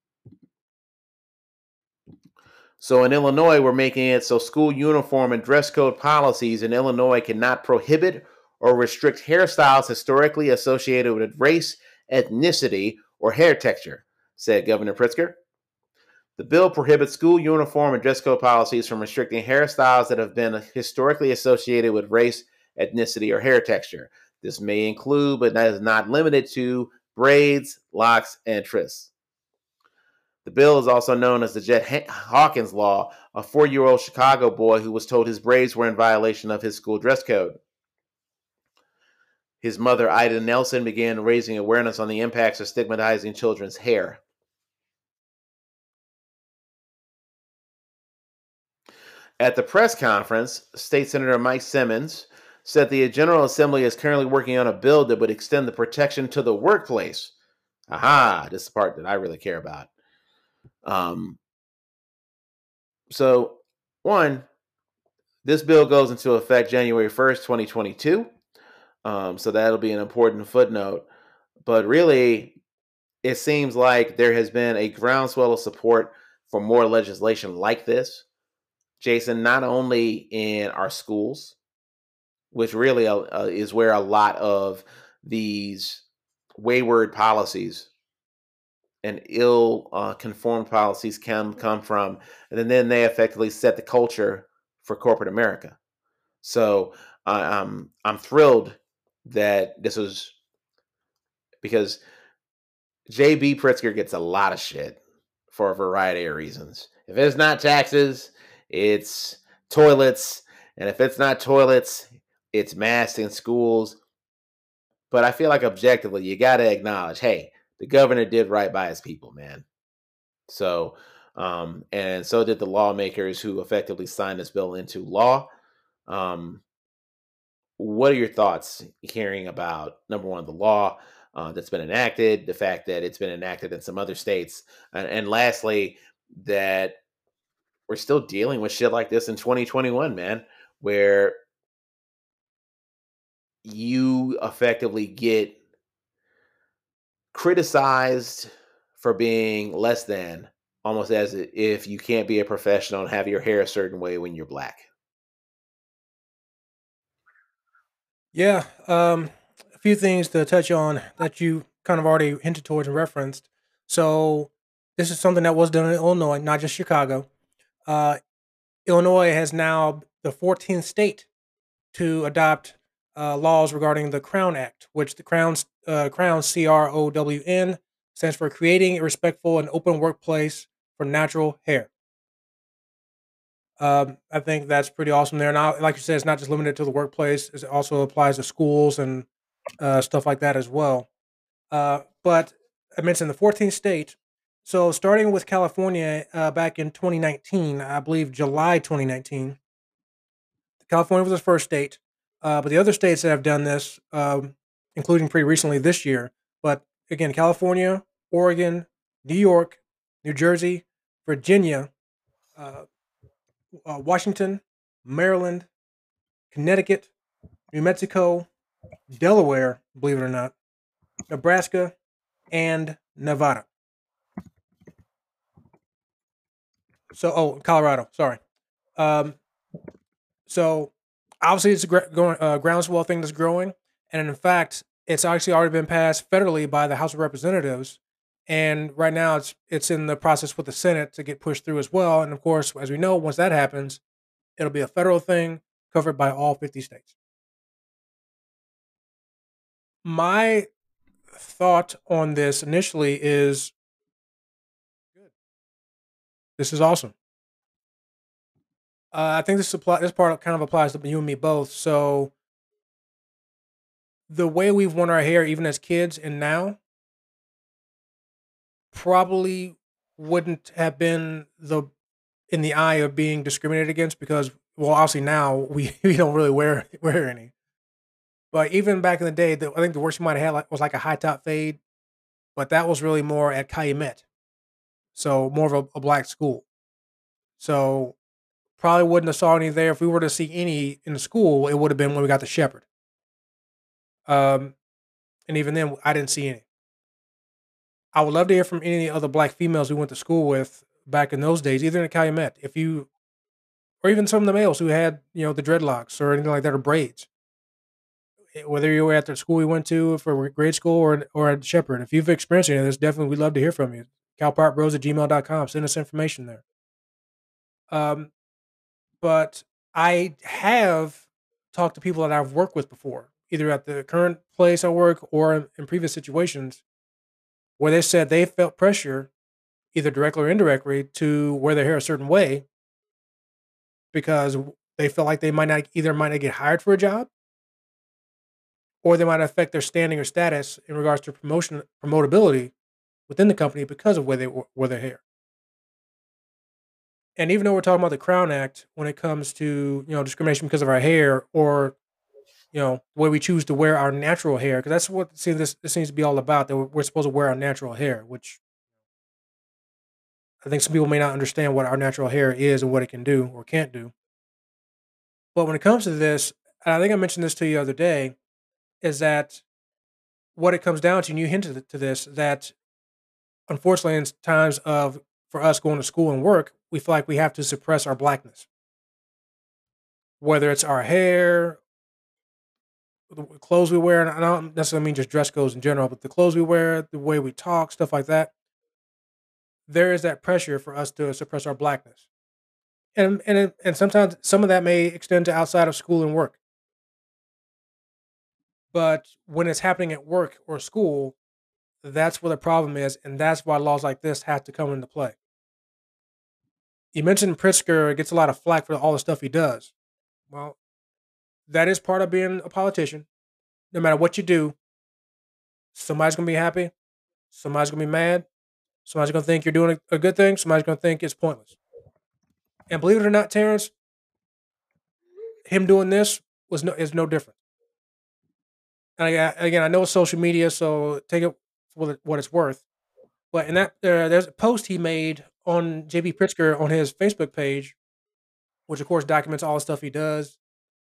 So in Illinois, we're making it so school uniform and dress code policies in Illinois cannot prohibit or restrict hairstyles historically associated with race, ethnicity, or hair texture, said Governor Pritzker. The bill prohibits school uniform and dress code policies from restricting hairstyles that have been historically associated with race, ethnicity, or hair texture. This may include, but is not limited to, braids, locks, and twists. The bill is also known as the Jet Hawkins Law, a four year old Chicago boy who was told his braids were in violation of his school dress code. His mother, Ida Nelson, began raising awareness on the impacts of stigmatizing children's hair. At the press conference, State Senator Mike Simmons said the General Assembly is currently working on a bill that would extend the protection to the workplace. Aha, this is the part that I really care about. Um, so, one, this bill goes into effect January 1st, 2022. Um, so that'll be an important footnote. But really, it seems like there has been a groundswell of support for more legislation like this. Jason, not only in our schools, which really uh, is where a lot of these wayward policies and ill uh, conformed policies can come from, and then they effectively set the culture for corporate America. So uh, I'm I'm thrilled that this was because JB Pritzker gets a lot of shit for a variety of reasons. If it's not taxes, it's toilets, and if it's not toilets, it's masks in schools. But I feel like objectively, you got to acknowledge, hey, the governor did right by his people, man. So, um, and so did the lawmakers who effectively signed this bill into law. Um, what are your thoughts hearing about number one, the law uh, that's been enacted, the fact that it's been enacted in some other states, and, and lastly, that we're still dealing with shit like this in 2021, man, where you effectively get criticized for being less than almost as if you can't be a professional and have your hair a certain way when you're black. Yeah, um, a few things to touch on that you kind of already hinted towards and referenced. So, this is something that was done in Illinois, not just Chicago. Uh, Illinois has now the 14th state to adopt uh, laws regarding the Crown Act, which the Crown's uh, Crown C R O W N stands for Creating a Respectful and Open Workplace for Natural Hair. Um, I think that's pretty awesome there. Now, like you said, it's not just limited to the workplace; it also applies to schools and uh, stuff like that as well. Uh, but I mentioned the 14th state so starting with California uh, back in 2019, I believe July 2019, California was the first state, uh, but the other states that have done this, um, including pretty recently this year, but again, California, Oregon, New York, New Jersey, Virginia, uh, uh Washington, Maryland, Connecticut, New Mexico, Delaware, believe it or not, Nebraska, and Nevada. So, oh, Colorado. Sorry. Um, so obviously it's a uh, groundswell thing that's growing, and in fact, it's actually already been passed federally by the House of Representatives, and right now it's it's in the process with the Senate to get pushed through as well. And of course, as we know, once that happens, it'll be a federal thing covered by all fifty states. My thought on this initially is this is awesome. Uh, I think this apply, this part kind of applies to you and me both. So the way we've worn our hair, even as kids and now, probably wouldn't have been the in the eye of being discriminated against because well obviously now we, we don't really wear wear any but even back in the day the, i think the worst you might have had was like a high top fade but that was really more at calumet so more of a, a black school so probably wouldn't have saw any there if we were to see any in school it would have been when we got the shepherd um and even then i didn't see any I would love to hear from any other black females we went to school with back in those days, either in Calumet, if you, or even some of the males who had, you know, the dreadlocks or anything like that or braids. Eh, whether you were at the school we went to for grade school or or at Shepherd, if you've experienced any of this, definitely we'd love to hear from you. CalParkBros at gmail.com. Send us information there. Um, but I have talked to people that I've worked with before, either at the current place I work or in previous situations where they said they felt pressure, either directly or indirectly, to wear their hair a certain way because they felt like they might not either might not get hired for a job or they might affect their standing or status in regards to promotion promotability within the company because of where they wear their hair. And even though we're talking about the Crown Act when it comes to you know discrimination because of our hair or you know, the way we choose to wear our natural hair, because that's what see, this, this seems to be all about. That we're, supposed to wear our natural hair, which I think some people may not understand what our natural hair is and what it can do or can't do. But when it comes to this, and I think I mentioned this to you the other day, is that what it comes down to, and you hinted to this, that unfortunately, in times of for us going to school and work, we feel like we have to suppress our blackness. Whether it's our hair the clothes we wear, and I don't necessarily mean just dress codes in general, but the clothes we wear, the way we talk, stuff like that. There is that pressure for us to suppress our blackness, and and and sometimes some of that may extend to outside of school and work. But when it's happening at work or school, that's where the problem is, and that's why laws like this have to come into play. You mentioned Pritzker gets a lot of flack for all the stuff he does. Well, that is part of being a politician. No matter what you do, somebody's gonna be happy, somebody's gonna be mad, somebody's gonna think you're doing a, good thing, somebody's gonna think it's pointless. And believe it or not, Terrence, him doing this was no is no different. And again, I know it's social media, so take it for what it's worth. But in that, uh, there's a post he made on JB Pritzker on his Facebook page, which of course documents all the stuff he does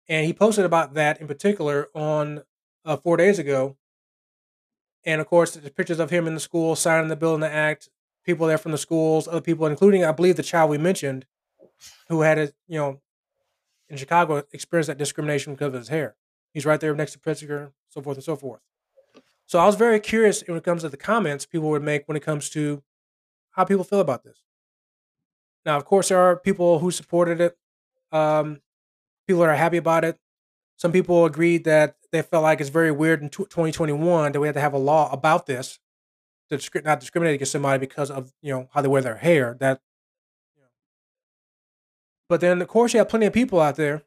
and he posted about that in particular on uh, four days ago. And of course, the pictures of him in the school signing the bill and the act, people there from the schools, other people, including I believe the child we mentioned, who had a you know in Chicago experienced that discrimination because of his hair. He's right there next to Pritzker, so forth and so forth. So I was very curious when it comes to the comments people would make when it comes to how people feel about this. Now, of course, there are people who supported it. Um, people that are happy about it. Some people agreed that they felt like it's very weird in 2021 that we had to have a law about this to not discriminate against somebody because of you know how they wear their hair. That, but then of course you have plenty of people out there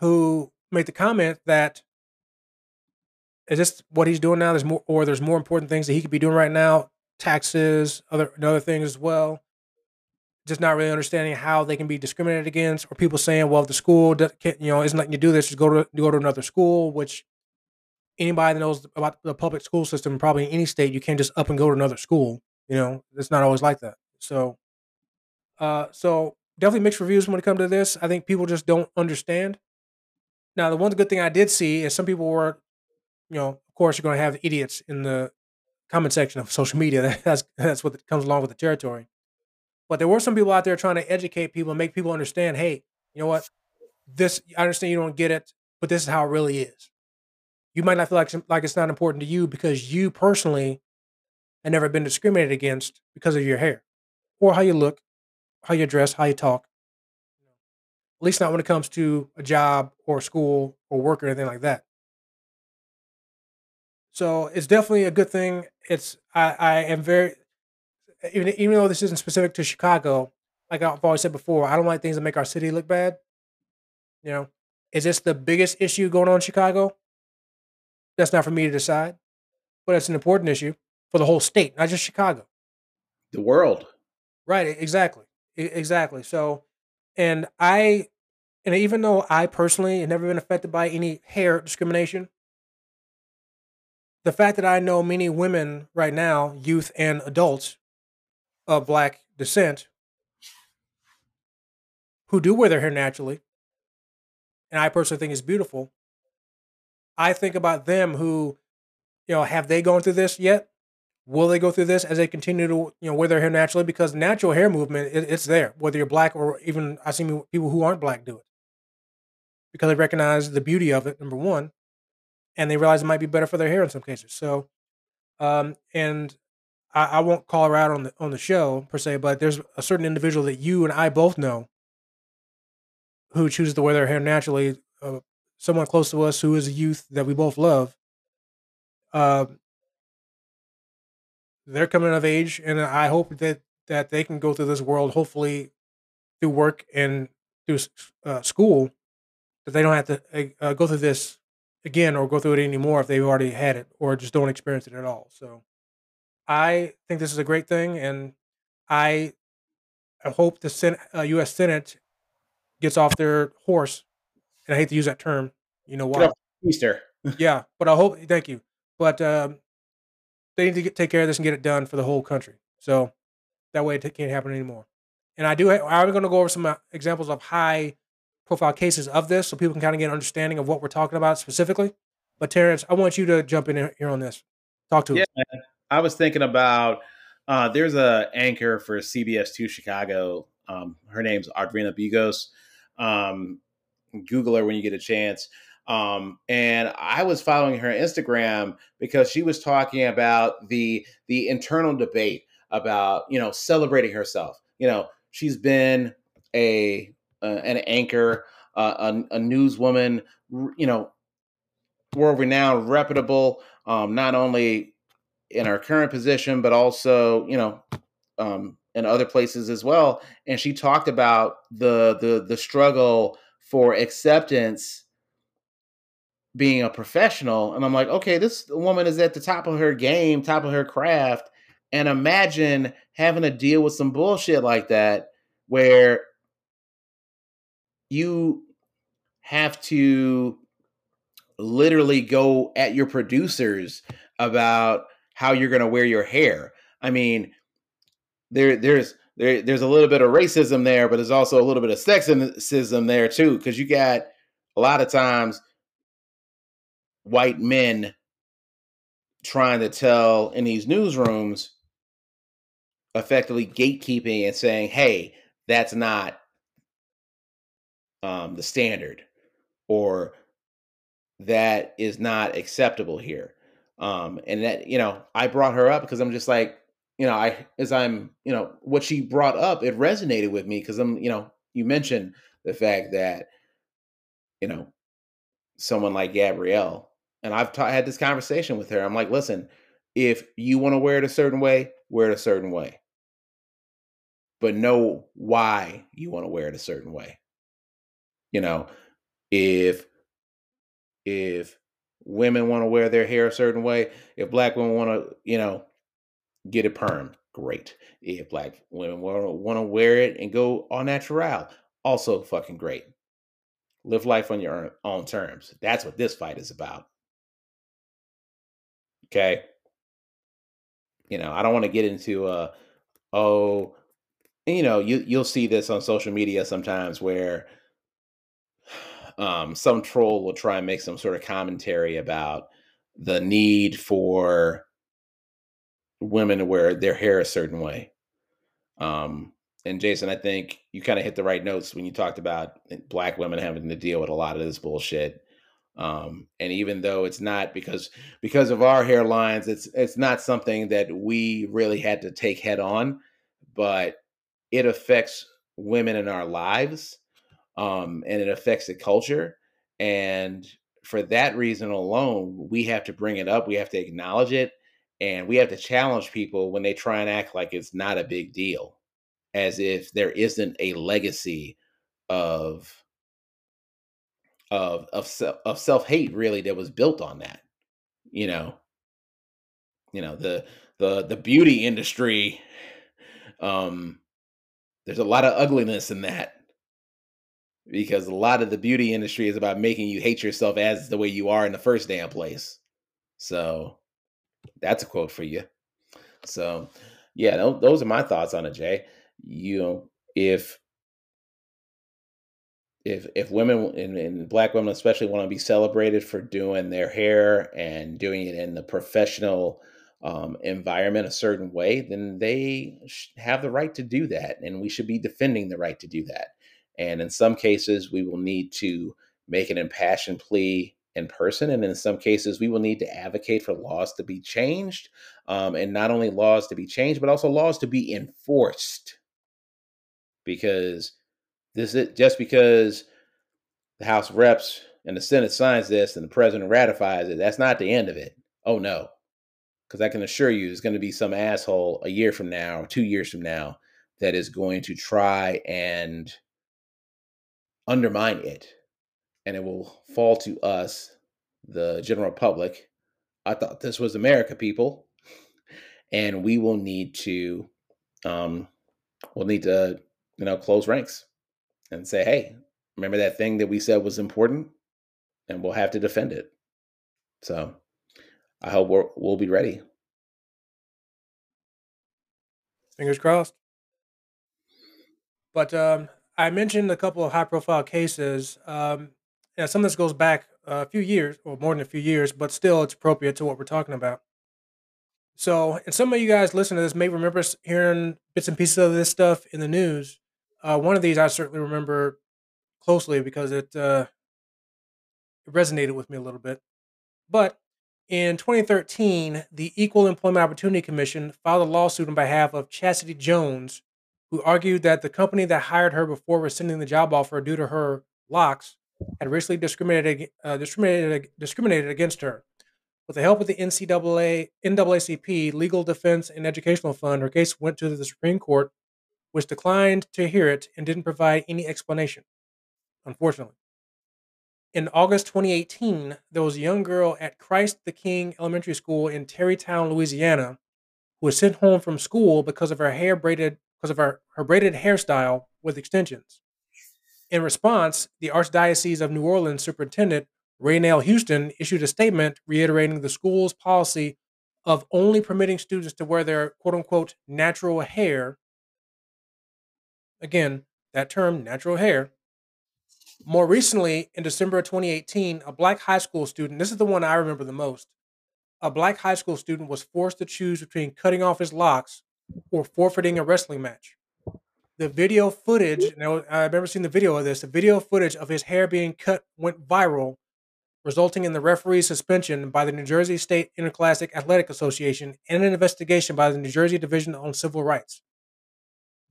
who make the comment that is this what he's doing now? There's more, or there's more important things that he could be doing right now, taxes, other other things as well just not really understanding how they can be discriminated against, or people saying, "Well, the school, can't, you know, isn't letting you do this, just go to go to another school." Which anybody that knows about the public school system, probably in any state, you can't just up and go to another school. You know, it's not always like that. So, uh, so definitely mixed reviews when it comes to this. I think people just don't understand. Now, the one good thing I did see is some people were, you know, of course, you're going to have idiots in the comment section of social media. That's that's what comes along with the territory. But there were some people out there trying to educate people and make people understand, hey, you know what? This I understand you don't get it, but this is how it really is. You might not feel like like it's not important to you because you personally have never been discriminated against because of your hair or how you look, how you dress, how you talk. At least not when it comes to a job or school or work or anything like that. So it's definitely a good thing. It's I, I am very even even though this isn't specific to Chicago, like I've always said before, I don't like things that make our city look bad. You know, is this the biggest issue going on in Chicago? That's not for me to decide, but it's an important issue for the whole state, not just Chicago. The world. Right, exactly. Exactly. So, and I, and even though I personally have never been affected by any hair discrimination, the fact that I know many women right now, youth and adults of black descent, who do wear their hair naturally, and I personally think it's beautiful, I think about them who, you know, have they gone through this yet? Will they go through this as they continue to, you know, wear their hair naturally? Because natural hair movement, it, it's there, whether you're black or even I see people who aren't black do it because they recognize the beauty of it. Number one, and they realize it might be better for their hair in some cases. So, um, and I, I won't call her out on the on the show per se, but there's a certain individual that you and I both know who chooses to wear their hair naturally. Uh, someone close to us who is a youth that we both love. Uh, they're coming of age, and I hope that that they can go through this world, hopefully, through work and through uh, school, that they don't have to uh, uh, go through this again or go through it anymore if they've already had it or just don't experience it at all. So, I think this is a great thing, and I, I hope the Sen- uh, U.S. Senate gets off their horse. And I hate to use that term. You know why? Easter. yeah, but I hope. Thank you. But um, they need to get, take care of this and get it done for the whole country. So that way it can't happen anymore. And I do. I'm going to go over some uh, examples of high profile cases of this, so people can kind of get an understanding of what we're talking about specifically. But Terrence, I want you to jump in here on this. Talk to Yeah, us. I was thinking about uh, there's a anchor for CBS Two Chicago. Um, her name's Ardrina Bigos. Um, Google her when you get a chance. Um, and I was following her Instagram because she was talking about the the internal debate about you know celebrating herself. You know, she's been a an anchor, uh, a, a newswoman. You know, world renowned, reputable. Um, not only in our current position, but also you know um, in other places as well. And she talked about the the the struggle for acceptance being a professional. And I'm like, okay, this woman is at the top of her game, top of her craft. And imagine having to deal with some bullshit like that where you have to literally go at your producers about how you're going to wear your hair. I mean, there there's there, there's a little bit of racism there, but there's also a little bit of sexism there too, because you got a lot of times white men trying to tell in these newsrooms, effectively gatekeeping and saying, "Hey, that's not um, the standard," or that is not acceptable here. Um, and that you know, I brought her up because I'm just like, you know, I as I'm, you know, what she brought up, it resonated with me because I'm, you know, you mentioned the fact that, you know, someone like Gabrielle, and I've ta- had this conversation with her. I'm like, listen, if you want to wear it a certain way, wear it a certain way, but know why you want to wear it a certain way. You know, if if women want to wear their hair a certain way, if black women want to, you know, get a perm, great. If black women want to, wear it and go all natural, also fucking great. Live life on your own terms. That's what this fight is about. Okay. You know, I don't want to get into uh oh, you know, you you'll see this on social media sometimes where um some troll will try and make some sort of commentary about the need for women to wear their hair a certain way. Um, and Jason, I think you kind of hit the right notes when you talked about black women having to deal with a lot of this bullshit. Um, and even though it's not because because of our hairlines, it's it's not something that we really had to take head on, but it affects women in our lives, um, and it affects the culture. And for that reason alone, we have to bring it up. We have to acknowledge it And we have to challenge people when they try and act like it's not a big deal, as if there isn't a legacy of of of of self hate really that was built on that. You know, you know the the the beauty industry. Um, there's a lot of ugliness in that because a lot of the beauty industry is about making you hate yourself as the way you are in the first damn place. So that's a quote for you. So yeah, those are my thoughts on it, Jay. You know, if if if women and, and black women especially want to be celebrated for doing their hair and doing it in the professional um, environment a certain way, then they have the right to do that, and we should be defending the right to do that. And in some cases, we will need to make an impassioned plea in person. And in some cases, we will need to advocate for laws to be changed. Um, and not only laws to be changed, but also laws to be enforced. Because this is just because the House of Reps and the Senate signs this and the president ratifies it, that's not the end of it. Oh no. Because I can assure you, there's going to be some asshole a year from now, or two years from now, that is going to try and undermine it and it will fall to us, the general public. I thought this was America, people, and we will need to, um, we'll need to, you know, close ranks and say, hey, remember that thing that we said was important, and we'll have to defend it. So, I hope we're, we'll be ready. Fingers crossed. But um, I mentioned a couple of high profile cases. Um, some of this goes back a few years, or more than a few years, but still it's appropriate to what we're talking about. So, and some of you guys listening to this may remember hearing bits and pieces of this stuff in the news. Uh, one of these I certainly remember closely because it, uh, it resonated with me a little bit. But in 2013, the Equal Employment Opportunity Commission filed a lawsuit on behalf of Chastity Jones who argued that the company that hired her before rescinding the job offer due to her locks had racially discriminated uh, discriminated discriminated against her. With the help of the NCAA NAACP Legal Defense and Educational Fund, her case went to the Supreme Court, which declined to hear it and didn't provide any explanation. Unfortunately. In August 2018, there was a young girl at Christ the King Elementary School in Terrytown, Louisiana, who was sent home from school because of her hair braided because of her, her braided hairstyle with extensions. In response, the Archdiocese of New Orleans Superintendent RaeNell Houston issued a statement reiterating the school's policy of only permitting students to wear their quote unquote natural hair. Again, that term, natural hair. More recently, in December of 2018, a black high school student, this is the one I remember the most, a black high school student was forced to choose between cutting off his locks or forfeiting a wrestling match. The video footage, mm-hmm. and I remember seeing the video of this, the video footage of his hair being cut went viral, resulting in the referee's suspension by the New Jersey State Interscholastic Athletic Association and an investigation by the New Jersey Division on Civil Rights.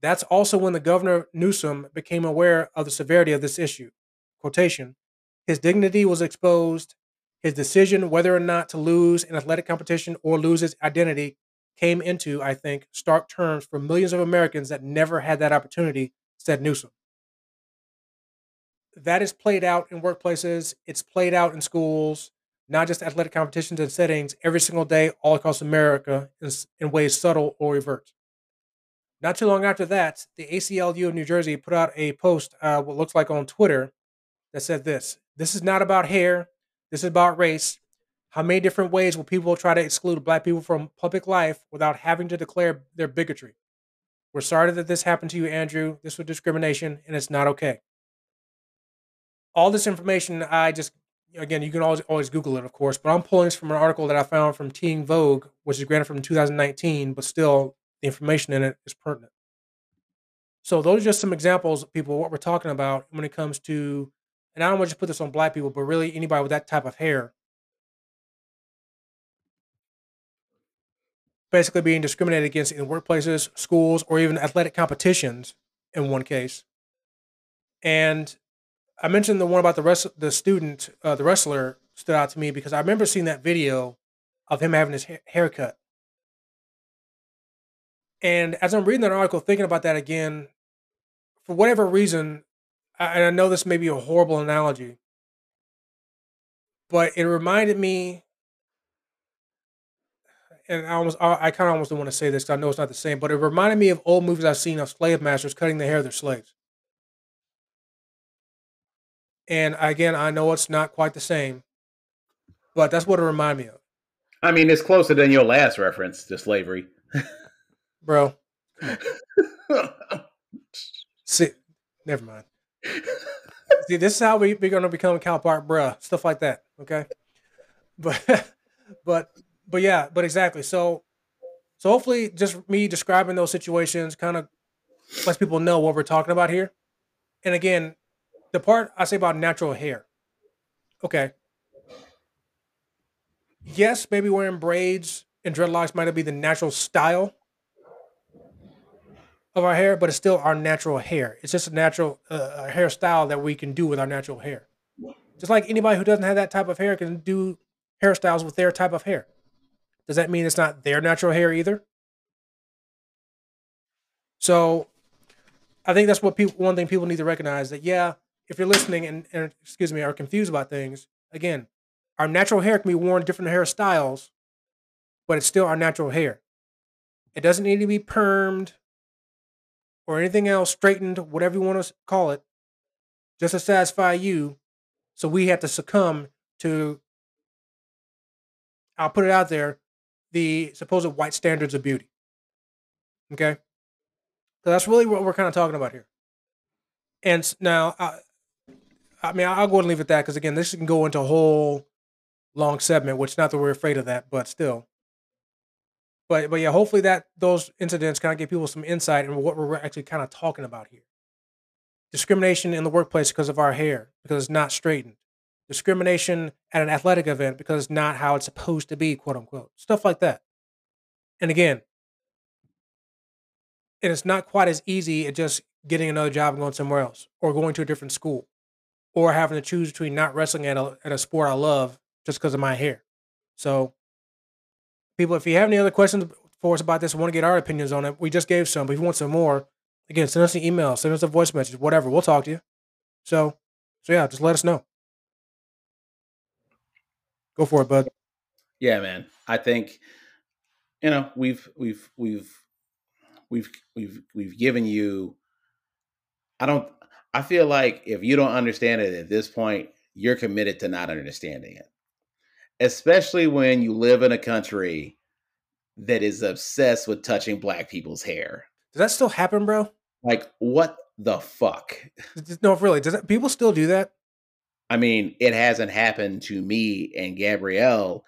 That's also when the governor Newsom became aware of the severity of this issue. Quotation, his dignity was exposed. His decision whether or not to lose an athletic competition or lose his identity came into, I think, stark terms for millions of Americans that never had that opportunity, said Newsom. That is played out in workplaces, it's played out in schools, not just athletic competitions and settings, every single day all across America in, in ways subtle or overt. Not too long after that, the ACLU of New Jersey put out a post, uh, what looks like on Twitter, that said this This is not about hair, this is about race. How many different ways will people try to exclude black people from public life without having to declare their bigotry? We're sorry that this happened to you, Andrew. This was discrimination, and it's not okay. All this information, I just, again, you can always, always Google it, of course, but I'm pulling this from an article that I found from Teen Vogue, which is granted from 2019, but still, the information in it is pertinent. So, those are just some examples, of people, what we're talking about when it comes to, and I don't want to just put this on black people, but really anybody with that type of hair basically being discriminated against in workplaces, schools, or even athletic competitions in one case. And I mentioned the one about the rest, the student, uh, the wrestler stood out to me because I remember seeing that video of him having his ha- haircut. And as I'm reading that article, thinking about that again, for whatever reason, I- and I know this may be a horrible analogy, but it reminded me, and I almost, I, I kind of almost don't want to say this because I know it's not the same, but it reminded me of old movies I've seen of slave masters cutting the hair of their slaves. And again, I know it's not quite the same, but that's what it reminded me of, I mean, it's closer than your last reference to slavery. bro. See, never mind. See, this is how we, we're going to become Cal Park, bruh. Stuff like that. Okay. But, but, but yeah, but exactly. So, so hopefully, just me describing those situations kind of lets people know what we're talking about here. And again, the part I say about natural hair. Okay. Yes, maybe wearing braids and dreadlocks might be the natural style of our hair, but it's still our natural hair. It's just a natural uh, hairstyle that we can do with our natural hair. Just like anybody who doesn't have that type of hair can do hairstyles with their type of hair. Does that mean it's not their natural hair either? So, I think that's what people. One thing people need to recognize that yeah, if you're listening and, and excuse me are confused about things, again, our natural hair can be worn different hairstyles, but it's still our natural hair. It doesn't need to be permed or anything else, straightened, whatever you want to call it, just to satisfy you. So we have to succumb to, I'll put it out there, the supposed white standards of beauty. Okay? So that's really what we're kind of talking about here. And now, I, I mean, I'll go ahead and leave it at that because, again, this can go into a whole long segment, which not that we're afraid of that, but still but but yeah, hopefully that those incidents kind of give people some insight into what we're actually kind of talking about here. Discrimination in the workplace because of our hair, because it's not straightened. Discrimination at an athletic event because it's not how it's supposed to be, quote unquote. Stuff like that. And again, and it's not quite as easy as just getting another job and going somewhere else, or going to a different school, or having to choose between not wrestling at a at a sport I love just because of my hair. So people, if you have any other questions for us about this, want to get our opinions on it, we just gave some. But if you want some more, again, send us an email, send us a voice message, whatever. We'll talk to you. So, so yeah, just let us know. Go for it, bud. Yeah, man. I think you know we've we've we've we've we've we've given you. I don't. I feel like if you don't understand it at this point, you're committed to not understanding it. Especially when you live in a country that is obsessed with touching black people's hair. Does that still happen, bro? Like, what the fuck? No, really. Does that, people still do that? I mean, it hasn't happened to me and Gabrielle.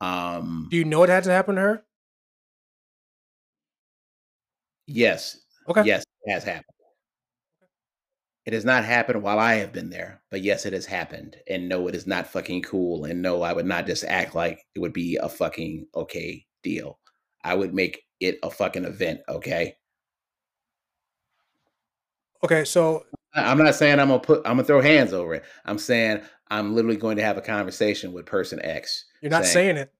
Um, Do you know it hasn't happened to her? yes, Okay. yes, it has happened. It has not happened while I have been there, but yes, it has happened. And no, it is not fucking cool. And no, I would not just act like it would be a fucking okay deal. I would make it a fucking event, okay? Okay, so I'm not saying I'm gonna put I'm gonna throw hands over it. I'm saying I'm literally going to have a conversation with person X. you're not saying it.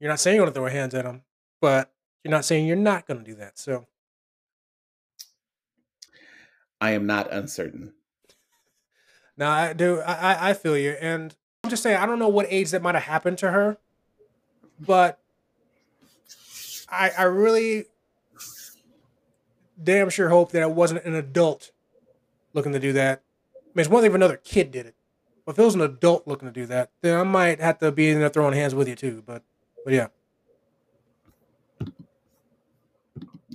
You're not saying you're to throw hands at them, but you're not saying you're not to do that. So I am not uncertain. now I do. I, I- I feel you, and I'm just saying I don't know what age that might have happened to her, but I I really damn sure hope that it wasn't an adult looking to do that. I mean, it's one thing if another kid did it, but if it was an adult looking to do that, then I might have to be in there throwing hands with you too. But but yeah,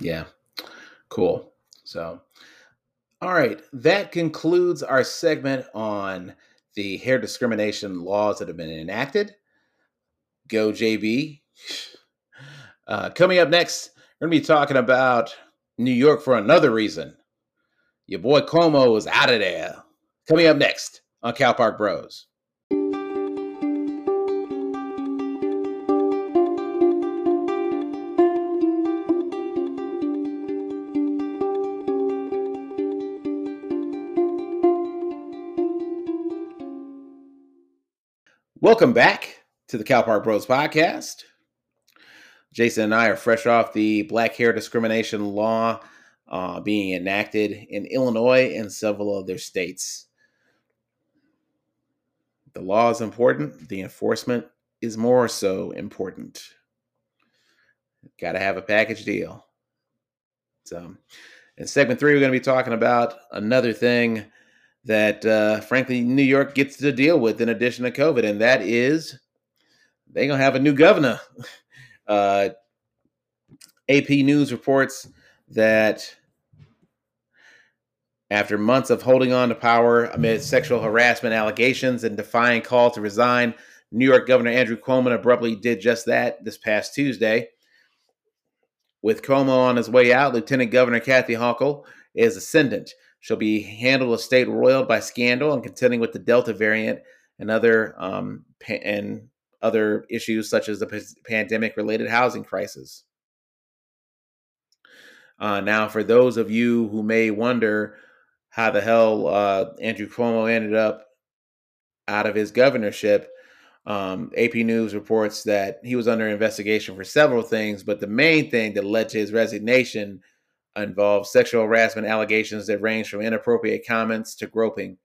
Yeah. Cool. So, all right. That concludes our segment on the hair discrimination laws that have been enacted. Go, JB. Uh, coming up next, we're going to be talking about New York for another reason. Your boy Cuomo is out of there. Coming up next on Cal Park Bros. Welcome back to the Cal Park Bros podcast. Jason and I are fresh off the black hair discrimination law uh, being enacted in Illinois and several other states. The law is important, the enforcement is more so important. Got to have a package deal. So, in segment three, we're going to be talking about another thing that, uh, frankly, New York gets to deal with in addition to COVID, and that is they're going to have a new governor. Uh, AP News reports that after months of holding on to power amid sexual harassment allegations and defying call to resign, New York Governor Andrew Cuomo abruptly did just that this past Tuesday. With Cuomo on his way out, Lieutenant Governor Kathy Hochul is ascendant. She'll be handled a state roiled by scandal and contending with the Delta variant and other um, pa- and other issues such as the p- pandemic-related housing crisis. Uh, now, for those of you who may wonder how the hell uh, Andrew Cuomo ended up out of his governorship, um, AP News reports that he was under investigation for several things, but the main thing that led to his resignation involved sexual harassment allegations that range from inappropriate comments to groping.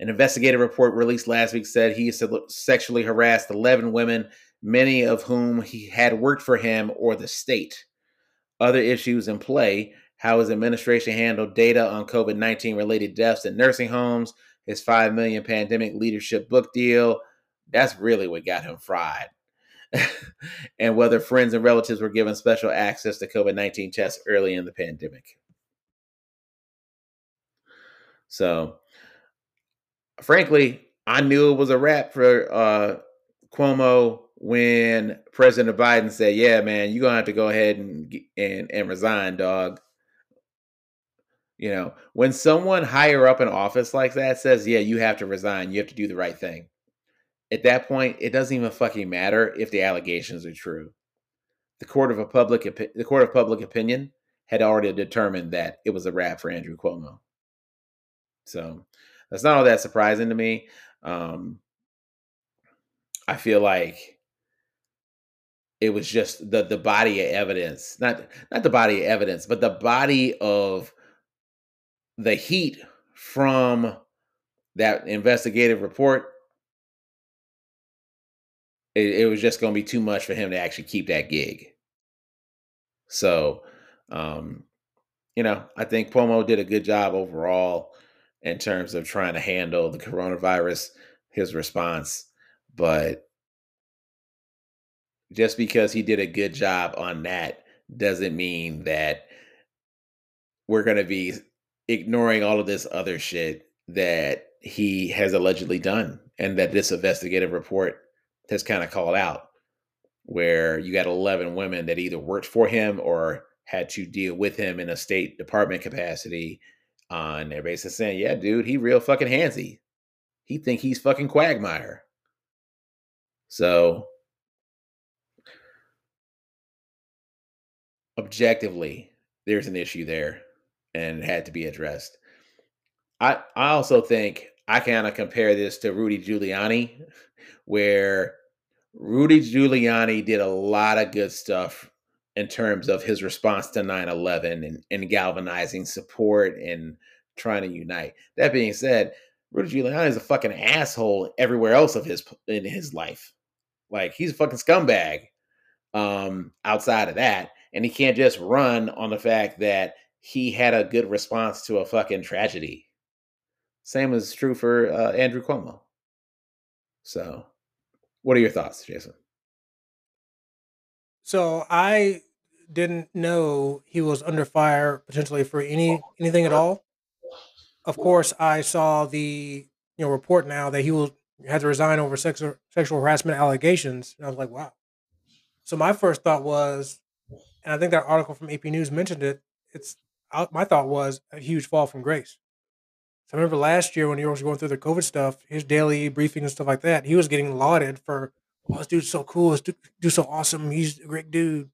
An investigative report released last week said he sexually harassed 11 women, many of whom he had worked for him or the state. Other issues in play how his administration handled data on COVID 19 related deaths in nursing homes, his 5 million pandemic leadership book deal. That's really what got him fried. and whether friends and relatives were given special access to COVID 19 tests early in the pandemic. So, frankly, I knew it was a wrap for uh, Cuomo when President Biden said, "Yeah, man, you're gonna have to go ahead and and and resign, dog." You know, when someone higher up in office like that says, "Yeah, you have to resign. You have to do the right thing." At that point, it doesn't even fucking matter if the allegations are true. The court of a public the court of public opinion had already determined that it was a wrap for Andrew Cuomo. So that's not all that surprising to me. Um, I feel like it was just the the body of evidence, not not the body of evidence, but the body of the heat from that investigative report, it, it was just going to be too much for him to actually keep that gig. So, um, you know, I think Cuomo did a good job overall in terms of trying to handle the coronavirus, his response. But just because he did a good job on that doesn't mean that we're going to be ignoring all of this other shit that he has allegedly done and that this investigative report has kind of called out where you got 11 women that either worked for him or had to deal with him in a state department capacity uh, and they're basically saying yeah dude he real fucking handsy. He think he's fucking quagmire. So objectively there's an issue there and had to be addressed. I I also think I kind of compare this to Rudy Giuliani, where Rudy Giuliani did a lot of good stuff in terms of his response to 9-11 and, and galvanizing support and trying to unite. That being said, Rudy Giuliani is a fucking asshole everywhere else of his in his life. Like he's a fucking scumbag um, outside of that. And he can't just run on the fact that he had a good response to a fucking tragedy. Same is true for uh, Andrew Cuomo. So, what are your thoughts, Jason? So I didn't know he was under fire potentially for any anything at all. Of course, I saw the you know report now that he will had to resign over sexual sexual harassment allegations, and I was like, wow. So my first thought was, and I think that article from AP News mentioned it. It's I, my thought was a huge fall from grace. So I remember last year when he was going through the COVID stuff, his daily briefing and stuff like that, he was getting lauded for, oh, this dude's so cool, this dude, dude's so awesome, he's a great dude.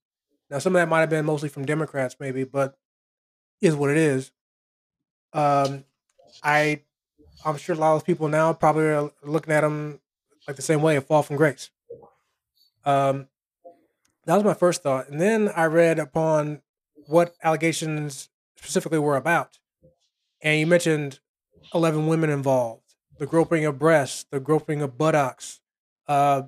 Now some of that might have been mostly from Democrats, maybe, but is what it is. Um, I, I'm sure a lot of people now probably are looking at him like the same way, a fall from grace. Um, That was my first thought. And then I read upon what allegations specifically were about. And you mentioned 11 women involved, the groping of breasts, the groping of buttocks, uh,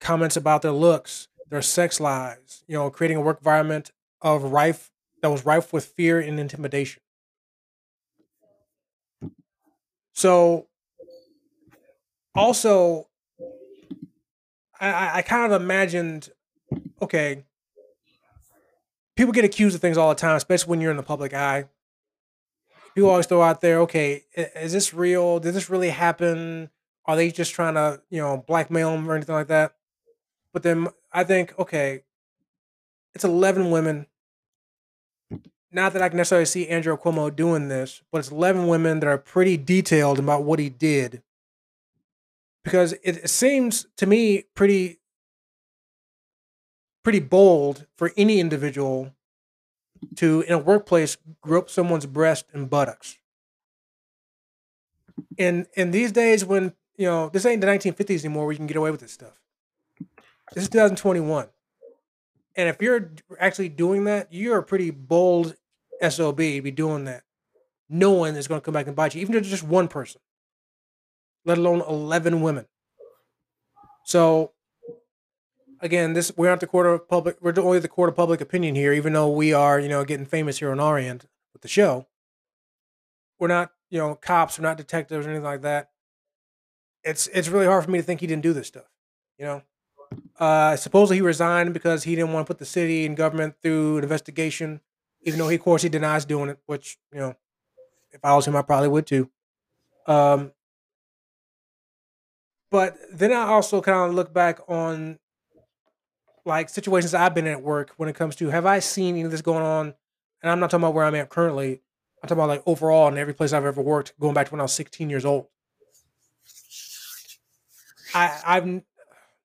comments about their looks, their sex lives, you know, creating a work environment of rife that was rife with fear and intimidation. So also I, I- I kind of imagined, okay, people get accused of things all the time, especially when you're in the public eye. People always throw out there, okay, is this real? Did this really happen? Are they just trying to, you know, blackmail them or anything like that? But then I think, okay, it's 11 women. Not that I can necessarily see Andrew Cuomo doing this, but it's 11 women that are pretty detailed about what he did. Because it, seems to me pretty pretty bold for any individual to in a workplace grope someone's breast and buttocks. And in these days when you know this ain't the 1950s anymore where you can get away with this stuff. This is 2021. And if you're actually doing that, you're a pretty bold SOB to be doing that. No one is going to come back and bite you, even if it's just one person, let alone 11 women. So, again, this we're not the court of public, we're only the court of public opinion here, even though we are, you know, getting famous here on our end with the show. We're not, you know, cops, we're not detectives or anything like that. It's it's really hard for me to think he didn't do this stuff, you know. Uh, supposedly he resigned because he didn't want to put the city and government through an investigation, even though he, of course, he denies doing it. Which you know, if I was him, I probably would too. Um, but then I also kind of look back on like situations I've been in at work when it comes to have I seen any of this going on? And I'm not talking about where I'm at currently. I'm talking about like overall in every place I've ever worked, going back to when I was 16 years old. I I've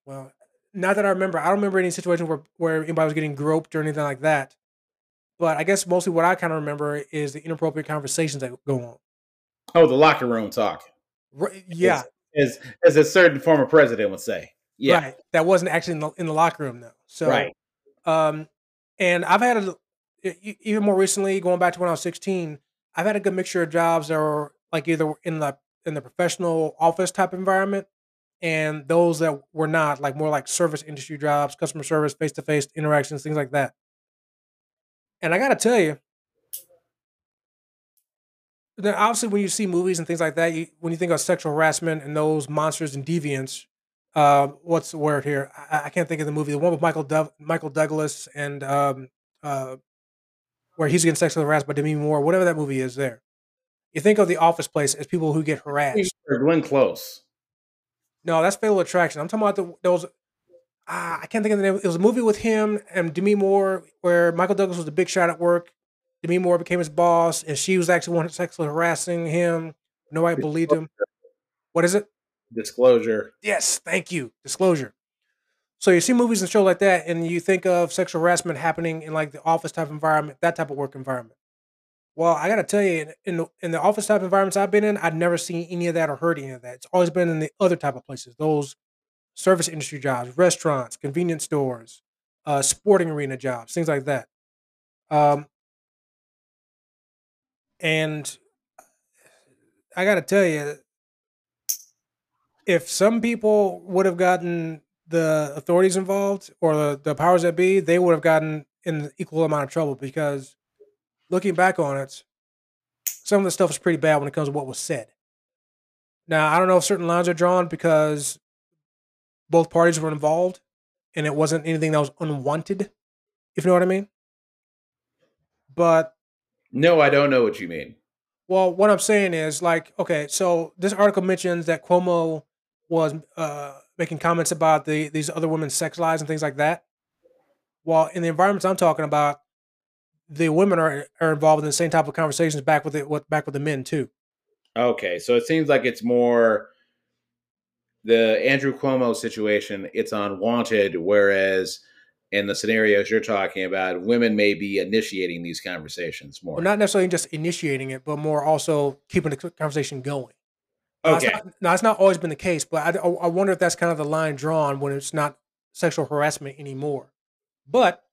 well, not that I remember. I don't remember any situation where where anybody was getting groped or anything like that. But I guess mostly what I kind of remember is the inappropriate conversations that go on. Oh, the locker room talk, Right, yeah, as as a certain former president would say. Yeah, right. That wasn't actually in the, in the locker room though. So right. Um, and I've had a, even more recently, going back to when I was 16, I've had a good mixture of jobs that were like either in the in the professional office type environment, and those that were not, like more like service industry jobs, customer service, face to face interactions, things like that. And I got to tell you, then obviously when you see movies and things like that, you, when you think of sexual harassment and those monsters and deviants, uh, what's the word here? I, I can't think of the movie. The one with Michael Dov- Michael Douglas and um, uh, where he's getting sexually harassed by Demi Moore, whatever that movie is. There, you think of the Office Place as people who get harassed. Glenn Close. No, that's Fatal Attraction. I'm talking about the those. Ah, I can't think of the name. It was a movie with him and Demi Moore where Michael Douglas was the big shot at work. Demi Moore became his boss, and she was actually one sexually harassing him. Nobody believed him. What is it? Disclosure. Yes, thank you. Disclosure. So you see movies and shows like that, and you think of sexual harassment happening in like the office type environment, that type of work environment. Well, I gotta tell you, in- in the, in the office type environments I've been in, I've never seen any of that or heard any of that. It's always been in the other type of places, those service industry jobs, restaurants, convenience stores, uh, sporting arena jobs, things like that. Um, and I gotta tell you, if some people would have gotten the authorities involved or the, the powers that be, they would have gotten in equal amount of trouble because looking back on it, some of the stuff is pretty bad when it comes to what was said. Now, I don't know if certain lines are drawn because both parties were involved and it wasn't anything that was unwanted, if you know what I mean. But No, I don't know what you mean. well, what I'm saying is like, okay, so this article mentions that Cuomo was uh, making comments about the these other women's sex lives and things like that. While in the environments I'm talking about, the women are, are involved in the same type of conversations back with it with back with the men too. Okay, so it seems like it's more the Andrew Cuomo situation. It's unwanted, whereas in the scenarios you're talking about, women may be initiating these conversations more. Well, not necessarily just initiating it, but more also keeping the conversation going. Now, okay, not, now, it's not always been the case, but I, I wonder if that's kind of the line drawn when it's not sexual harassment anymore. But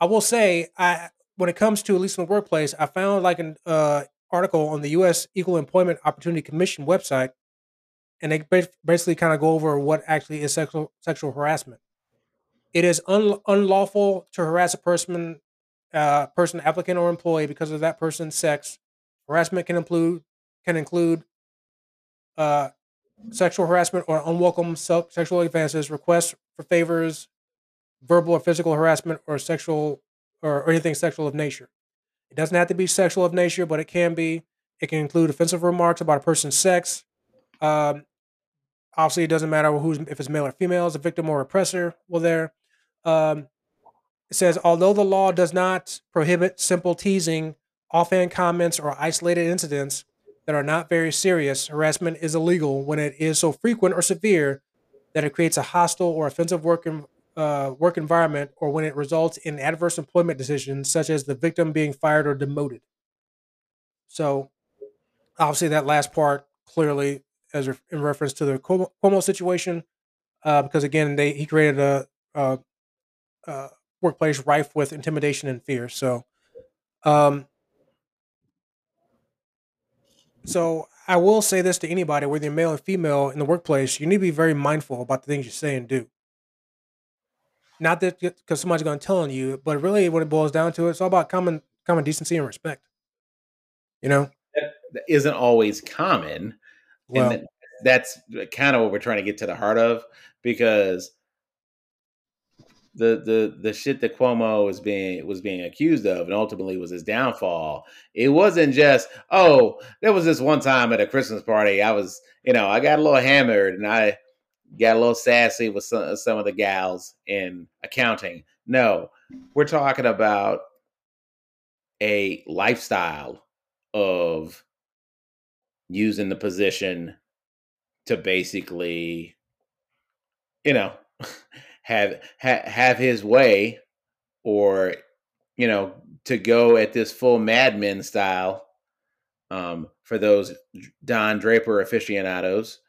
I will say, I when it comes to at least in the workplace, I found like an uh, article on the U.S. Equal Employment Opportunity Commission website, and they basically kind of go over what actually is sexual sexual harassment. It is un- unlawful to harass a person, uh, person, applicant, or employee because of that person's sex. Harassment can include can include uh, sexual harassment or unwelcome se- sexual advances, requests for favors, verbal or physical harassment, or sexual or, or anything sexual of nature. It doesn't have to be sexual of nature, but it can be. It can include offensive remarks about a person's sex. Um, obviously, it doesn't matter who's if it's male or female, as a victim or oppressor. Well, there. Um, it says, although the law does not prohibit simple teasing, offhand comments, or isolated incidents that are not very serious, harassment is illegal when it is so frequent or severe that it creates a hostile or offensive work, en- uh, work environment or when it results in adverse employment decisions, such as the victim being fired or demoted. So, obviously, that last part clearly as re- in reference to the Cuomo situation, uh, because again, they he created a, a, a workplace rife with intimidation and fear. So, um, so I will say this to anybody, whether you're male or female in the workplace, you need to be very mindful about the things you say and do. Not that because somebody's going to tell on you, but really, when it boils down to it, it's all about common common decency and respect. You know, That, that isn't always common. well, and that's uh, kind of what we're trying to get to the heart of because the the the shit that Cuomo was being was being accused of and ultimately was his downfall. It wasn't just oh, there was this one time at a Christmas party I was you know I got a little hammered and I got a little sassy with some some of the gals in accounting. No, we're talking about a lifestyle of using the position to basically you know have ha, have his way or you know to go at this full Mad Men style um for those don draper aficionados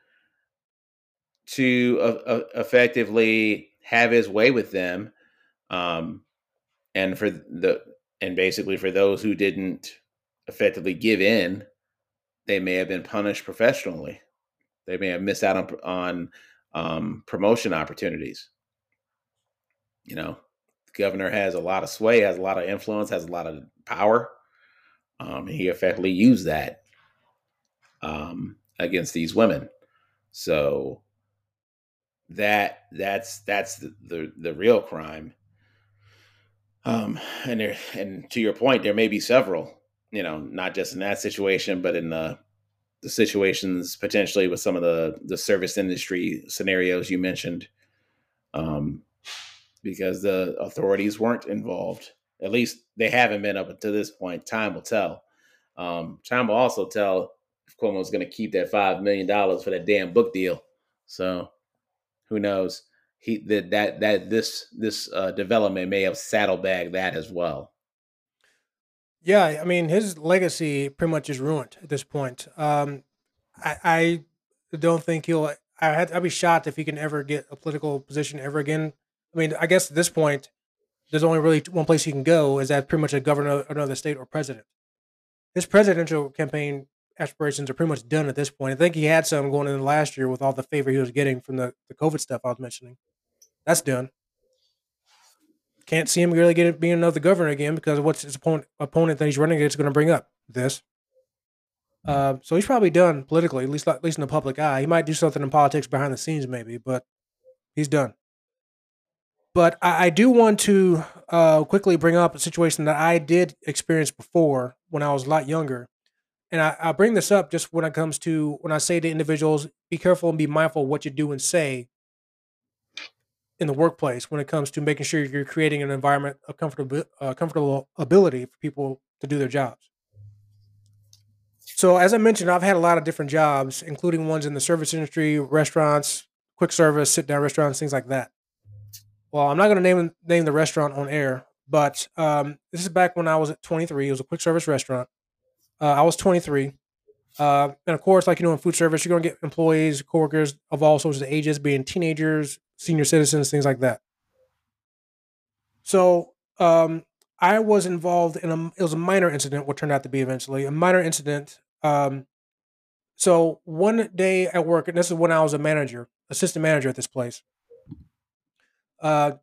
to uh, uh, effectively have his way with them um and for the and basically for those who didn't effectively give in they may have been punished professionally. They may have missed out on on um, promotion opportunities you know the governor has a lot of sway has a lot of influence has a lot of power um, and he effectively used that um, against these women. So that that's that's the the, the real crime. Um, and there and to your point there may be several you know not just in that situation but in the the situations potentially with some of the the service industry scenarios you mentioned. Um, because the authorities weren't involved. At least they haven't been up until this point. Time will tell. Um, time will also tell if Cuomo's going to keep that five million dollars for that damn book deal. So who knows? He that that that this this uh, development may have saddlebagged that as well. yeah, I mean, his legacy pretty much is ruined at this point. Um, I, I don't think he'll. I had, I'd be shocked if he can ever get a political position ever again. I mean, I guess at this point, there's only really one place he can go is that pretty much a governor of another state or president. His presidential campaign aspirations are pretty much done at this point. I think he had some going in last year with all the favor he was getting from the, the COVID stuff I was mentioning. That's done. Can't see him really get being another governor again because what's his opponent, opponent that he's running against going to bring up this. Uh, so he's probably done politically, at least at least in the public eye. He might do something in politics behind the scenes, maybe, but he's done. But I, I do want to uh, quickly bring up a situation that I did experience before when I was a lot younger, and I, I bring this up just when it comes to when I say to individuals, be careful and be mindful of what you do and say in the workplace when it comes to making sure you're creating an environment of comfortable uh, comfortable ability for people to do their jobs. So as I mentioned, I've had a lot of different jobs, including ones in the service industry, restaurants, quick service, sit down restaurants, things like that. Well, I'm not going to name name the restaurant on air, but um, this is back when I was at 23. It was a quick service restaurant. Uh, I was 23. Uh, and of course, like you know, in food service, you're going to get employees, coworkers of all sorts of ages, being teenagers, senior citizens, things like that. So um, I was involved in a it was a minor incident, what turned out to be eventually a minor incident. Um, so one day at work, and this is when I was a manager, assistant manager at this place. Uh,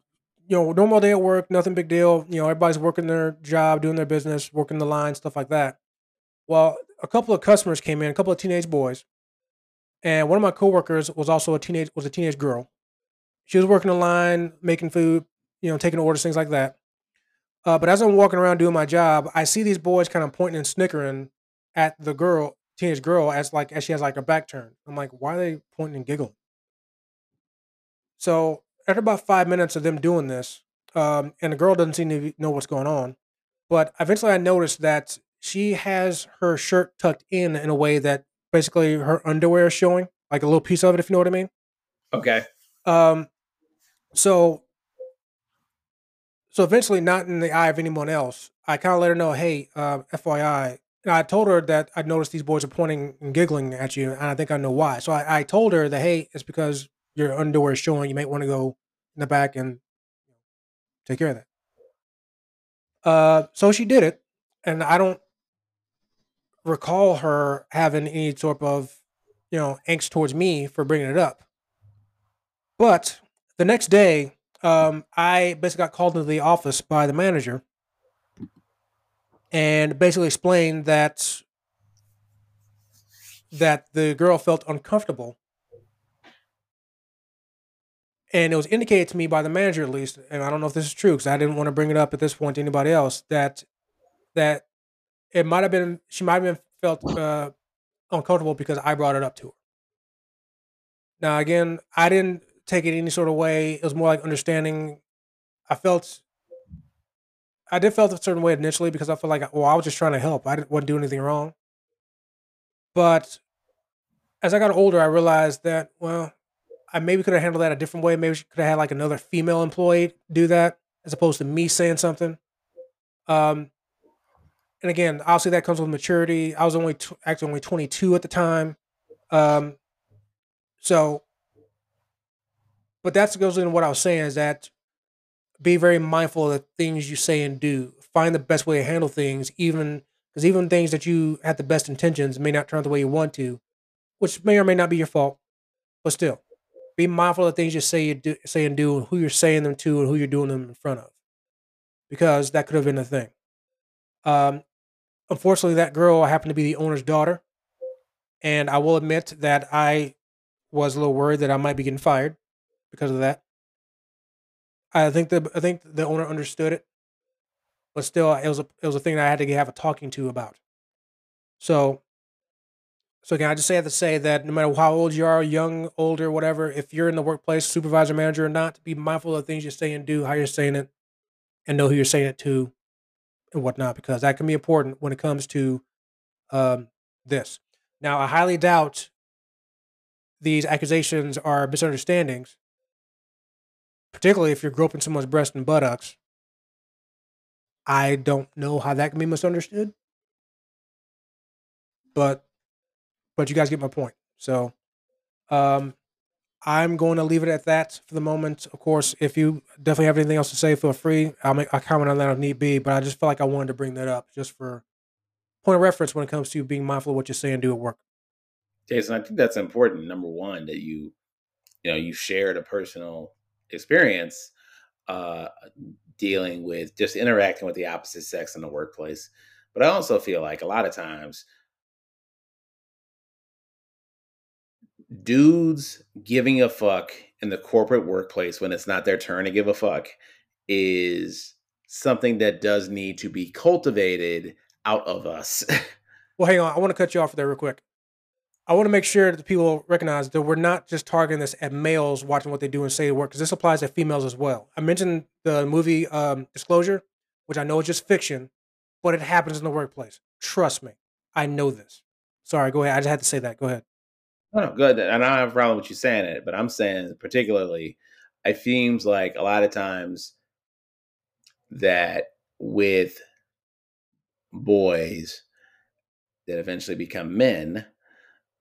you know, normal day at work, nothing big deal. You know, everybody's working their job, doing their business, working the line, stuff like that. Well, a couple of customers came in, a couple of teenage boys, and one of my coworkers was also a teenage was a teenage girl. She was working the line, making food, you know, taking orders, things like that. Uh, but as I'm walking around doing my job, I see these boys kind of pointing and snickering at the girl, teenage girl, as like as she has like her back turned. I'm like, why are they pointing and giggling? So after about five minutes of them doing this, um, and the girl doesn't seem to know what's going on, but eventually I noticed that she has her shirt tucked in in a way that basically her underwear is showing, like a little piece of it, if you know what I mean. Okay. Um, so so eventually, not in the eye of anyone else, I kind of let her know, hey, uh, FYI. And I told her that I noticed these boys are pointing and giggling at you, and I think I know why. So I, I told her that, hey, it's because your underwear is showing. You might want to go in the back and take care of that. Uh, so she did it, and I don't recall her having any sort of, you know, angst towards me for bringing it up. But the next day, um, I basically got called into the office by the manager and basically explained that that the girl felt uncomfortable and it was indicated to me by the manager at least and i don't know if this is true because i didn't want to bring it up at this point to anybody else that that it might have been she might have been felt uh, uncomfortable because i brought it up to her now again i didn't take it any sort of way. It was more like understanding. I felt, I did felt a certain way initially because I felt like, well, I was just trying to help. I didn't wasn't doing anything wrong. But as I got older, I realized that well, I maybe could have handled that a different way. Maybe she could have had like another female employee do that as opposed to me saying something. Um, and again, obviously that comes with maturity. I was only t- actually only 22 at the time. Um, so but that goes into what I was saying is that be very mindful of the things you say and do. Find the best way to handle things, even because even things that you have the best intentions may not turn out the way you want to, which may or may not be your fault. But still, be mindful of the things you say you do, say and do, and who you're saying them to, and who you're doing them in front of, because that could have been a thing. Um, unfortunately, that girl happened to be the owner's daughter, and I will admit that I was a little worried that I might be getting fired because of that. I think the I think the owner understood it, but still, it was a it was a thing that I had to have a talking to about. So, so again, I just say have to say that no matter how old you are, young, older, whatever, if you're in the workplace, supervisor, manager, or not, be mindful of the things you say and do, how you're saying it, and know who you're saying it to, and whatnot, because that can be important when it comes to um, this. Now, I highly doubt these accusations are misunderstandings particularly if you're groping someone's breast and buttocks. I don't know how that can be misunderstood, but but you guys get my point. So, um, I'm going to leave it at that for the moment. Of course, if you definitely have anything else to say, feel free. I'll make a comment on that if need be. But I just felt like I wanted to bring that up just for point of reference when it comes to being mindful of what you say and do at work. Jason, I think that's important. Number one, that you, you know, you shared a personal experience uh, dealing with just interacting with the opposite sex in the workplace. But I also feel like a lot of times dudes giving a fuck in the corporate workplace when it's not their turn to give a fuck is something that does need to be cultivated out of us. well, hang on. I want to cut you off there real quick. I want to make sure that the people recognize that we're not just targeting this at males watching what they do and say work, because this applies to females as well. I mentioned the movie um, Disclosure, which I know is just fiction, but it happens in the workplace. Trust me, I know this. Sorry, go ahead. I just had to say that. Go ahead. No, good. And I don't have a problem with you saying it, but I'm saying particularly, it seems like a lot of times that with boys that eventually become men,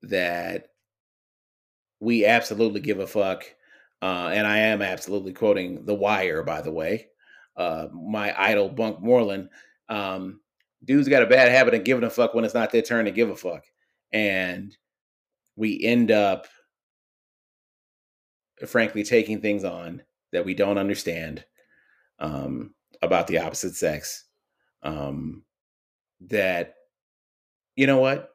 that we absolutely give a fuck. Uh, and I am absolutely quoting The Wire, by the way. uh, my idol Bunk Moreland. Um, dudes got a bad habit of giving a fuck when it's not their turn to give a fuck, and we end up, frankly, taking things on that we don't understand um, about the opposite sex. Um, that you know what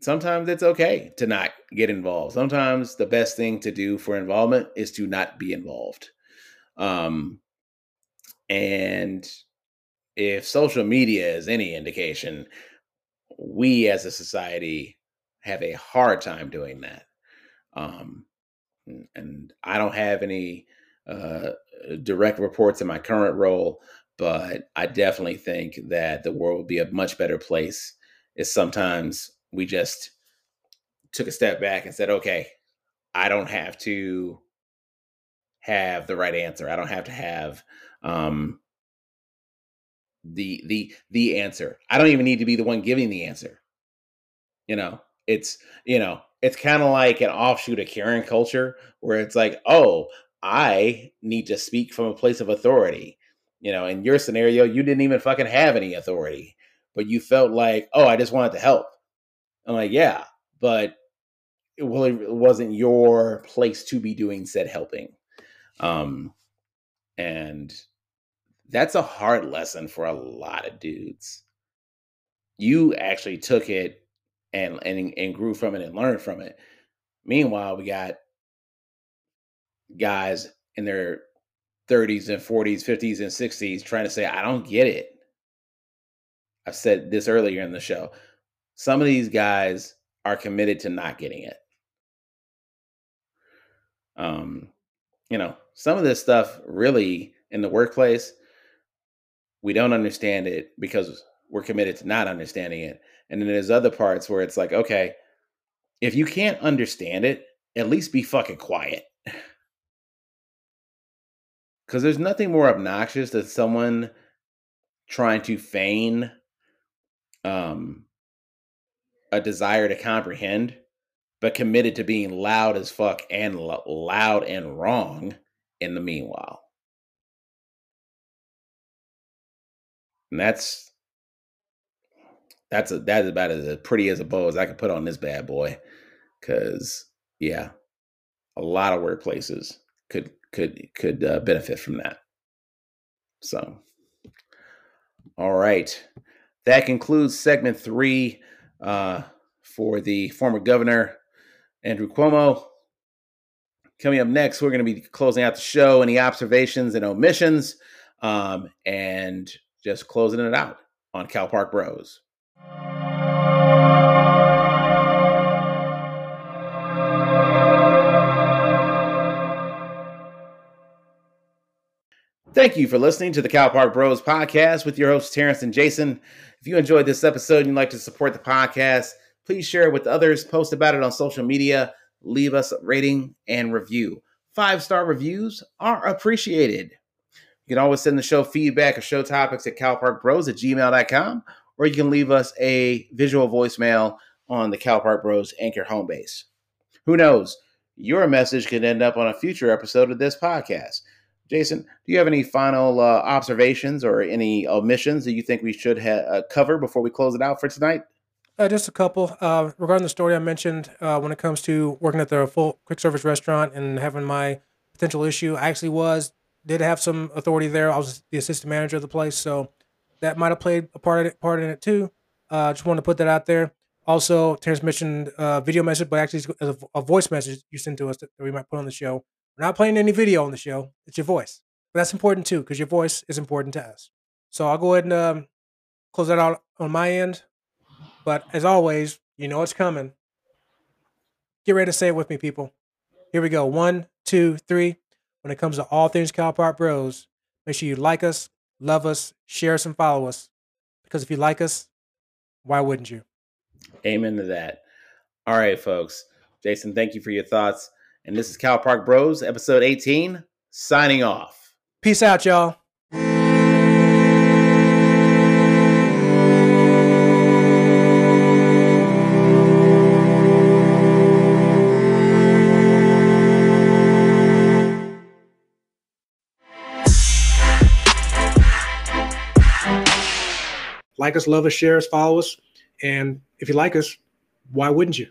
sometimes it's okay to not get involved. Sometimes the best thing to do for involvement is to not be involved. Um, and if social media is any indication, we as a society have a hard time doing that. Um, and I don't have any uh, direct reports in my current role, but I definitely think that the world would be a much better place if sometimes we just took a step back and said, okay, I don't have to have the right answer. I don't have to have um, the the the answer. I don't even need to be the one giving the answer. You know, it's you know, it's kind of like an offshoot of Karen culture where it's like, oh, I need to speak from a place of authority. You know, in your scenario, you didn't even fucking have any authority, but you felt like, oh, I just wanted to help. I'm like, yeah, but it really wasn't your place to be doing said helping. Um, and that's a hard lesson for a lot of dudes. You actually took it and and and grew from it and learned from it. Meanwhile, we got guys in their 30s and 40s, 50s and 60s trying to say, I don't get it. I said this earlier in the show some of these guys are committed to not getting it. Um, you know, some of this stuff really in the workplace, we don't understand it because we're committed to not understanding it. And then there's other parts where it's like, okay, if you can't understand it, at least be fucking quiet. Because there's nothing more obnoxious than someone trying to feign um, a desire to comprehend, but committed to being loud as fuck and lo- loud and wrong in the meanwhile. And that's that's a that's about as pretty as a bow as I could put on this bad boy. Cause yeah, a lot of workplaces could could could uh, benefit from that. So, all right, that concludes segment three uh, for the former governor, Andrew Cuomo. Coming up next, we're going to be closing out the show, any observations and omissions, um, and just closing it out on Cal Park Bros. Thank you for listening to the Cal Park Bros podcast with your hosts, Terrence and Jason. If you enjoyed this episode and you'd like to support the podcast, please share it with others, post about it on social media, leave us a rating and review. Five star reviews are appreciated. You can always send the show feedback or show topics at calparkbros at gmail.com, or you can leave us a visual voicemail on the Cal Park Bros Anchor home base. Who knows? Your message could end up on a future episode of this podcast. Jason, do you have any final uh, observations or any omissions that you think we should ha- uh, cover before we close it out for tonight? Uh, just a couple. Uh, regarding the story I mentioned, uh, when it comes to working at the full quick service restaurant and having my potential issue, I actually was did have some authority there. I was the assistant manager of the place, so that might have played a part it, part in it too. Uh, just wanted to put that out there. Also, Terrence mentioned video message, but actually a, a voice message you sent to us that we might put on the show. We're not playing any video on the show. It's your voice. But that's important too, because your voice is important to us. So I'll go ahead and um, close that out on my end. But as always, you know it's coming. Get ready to say it with me, people. Here we go. One, two, three. When it comes to all things Cal Park Bros, make sure you like us, love us, share us, and follow us. Because if you like us, why wouldn't you? Amen to that. All right, folks. Jason, thank you for your thoughts. And this is Cal Park Bros, episode 18, signing off. Peace out, y'all. like us, love us, share us, follow us. And if you like us, why wouldn't you?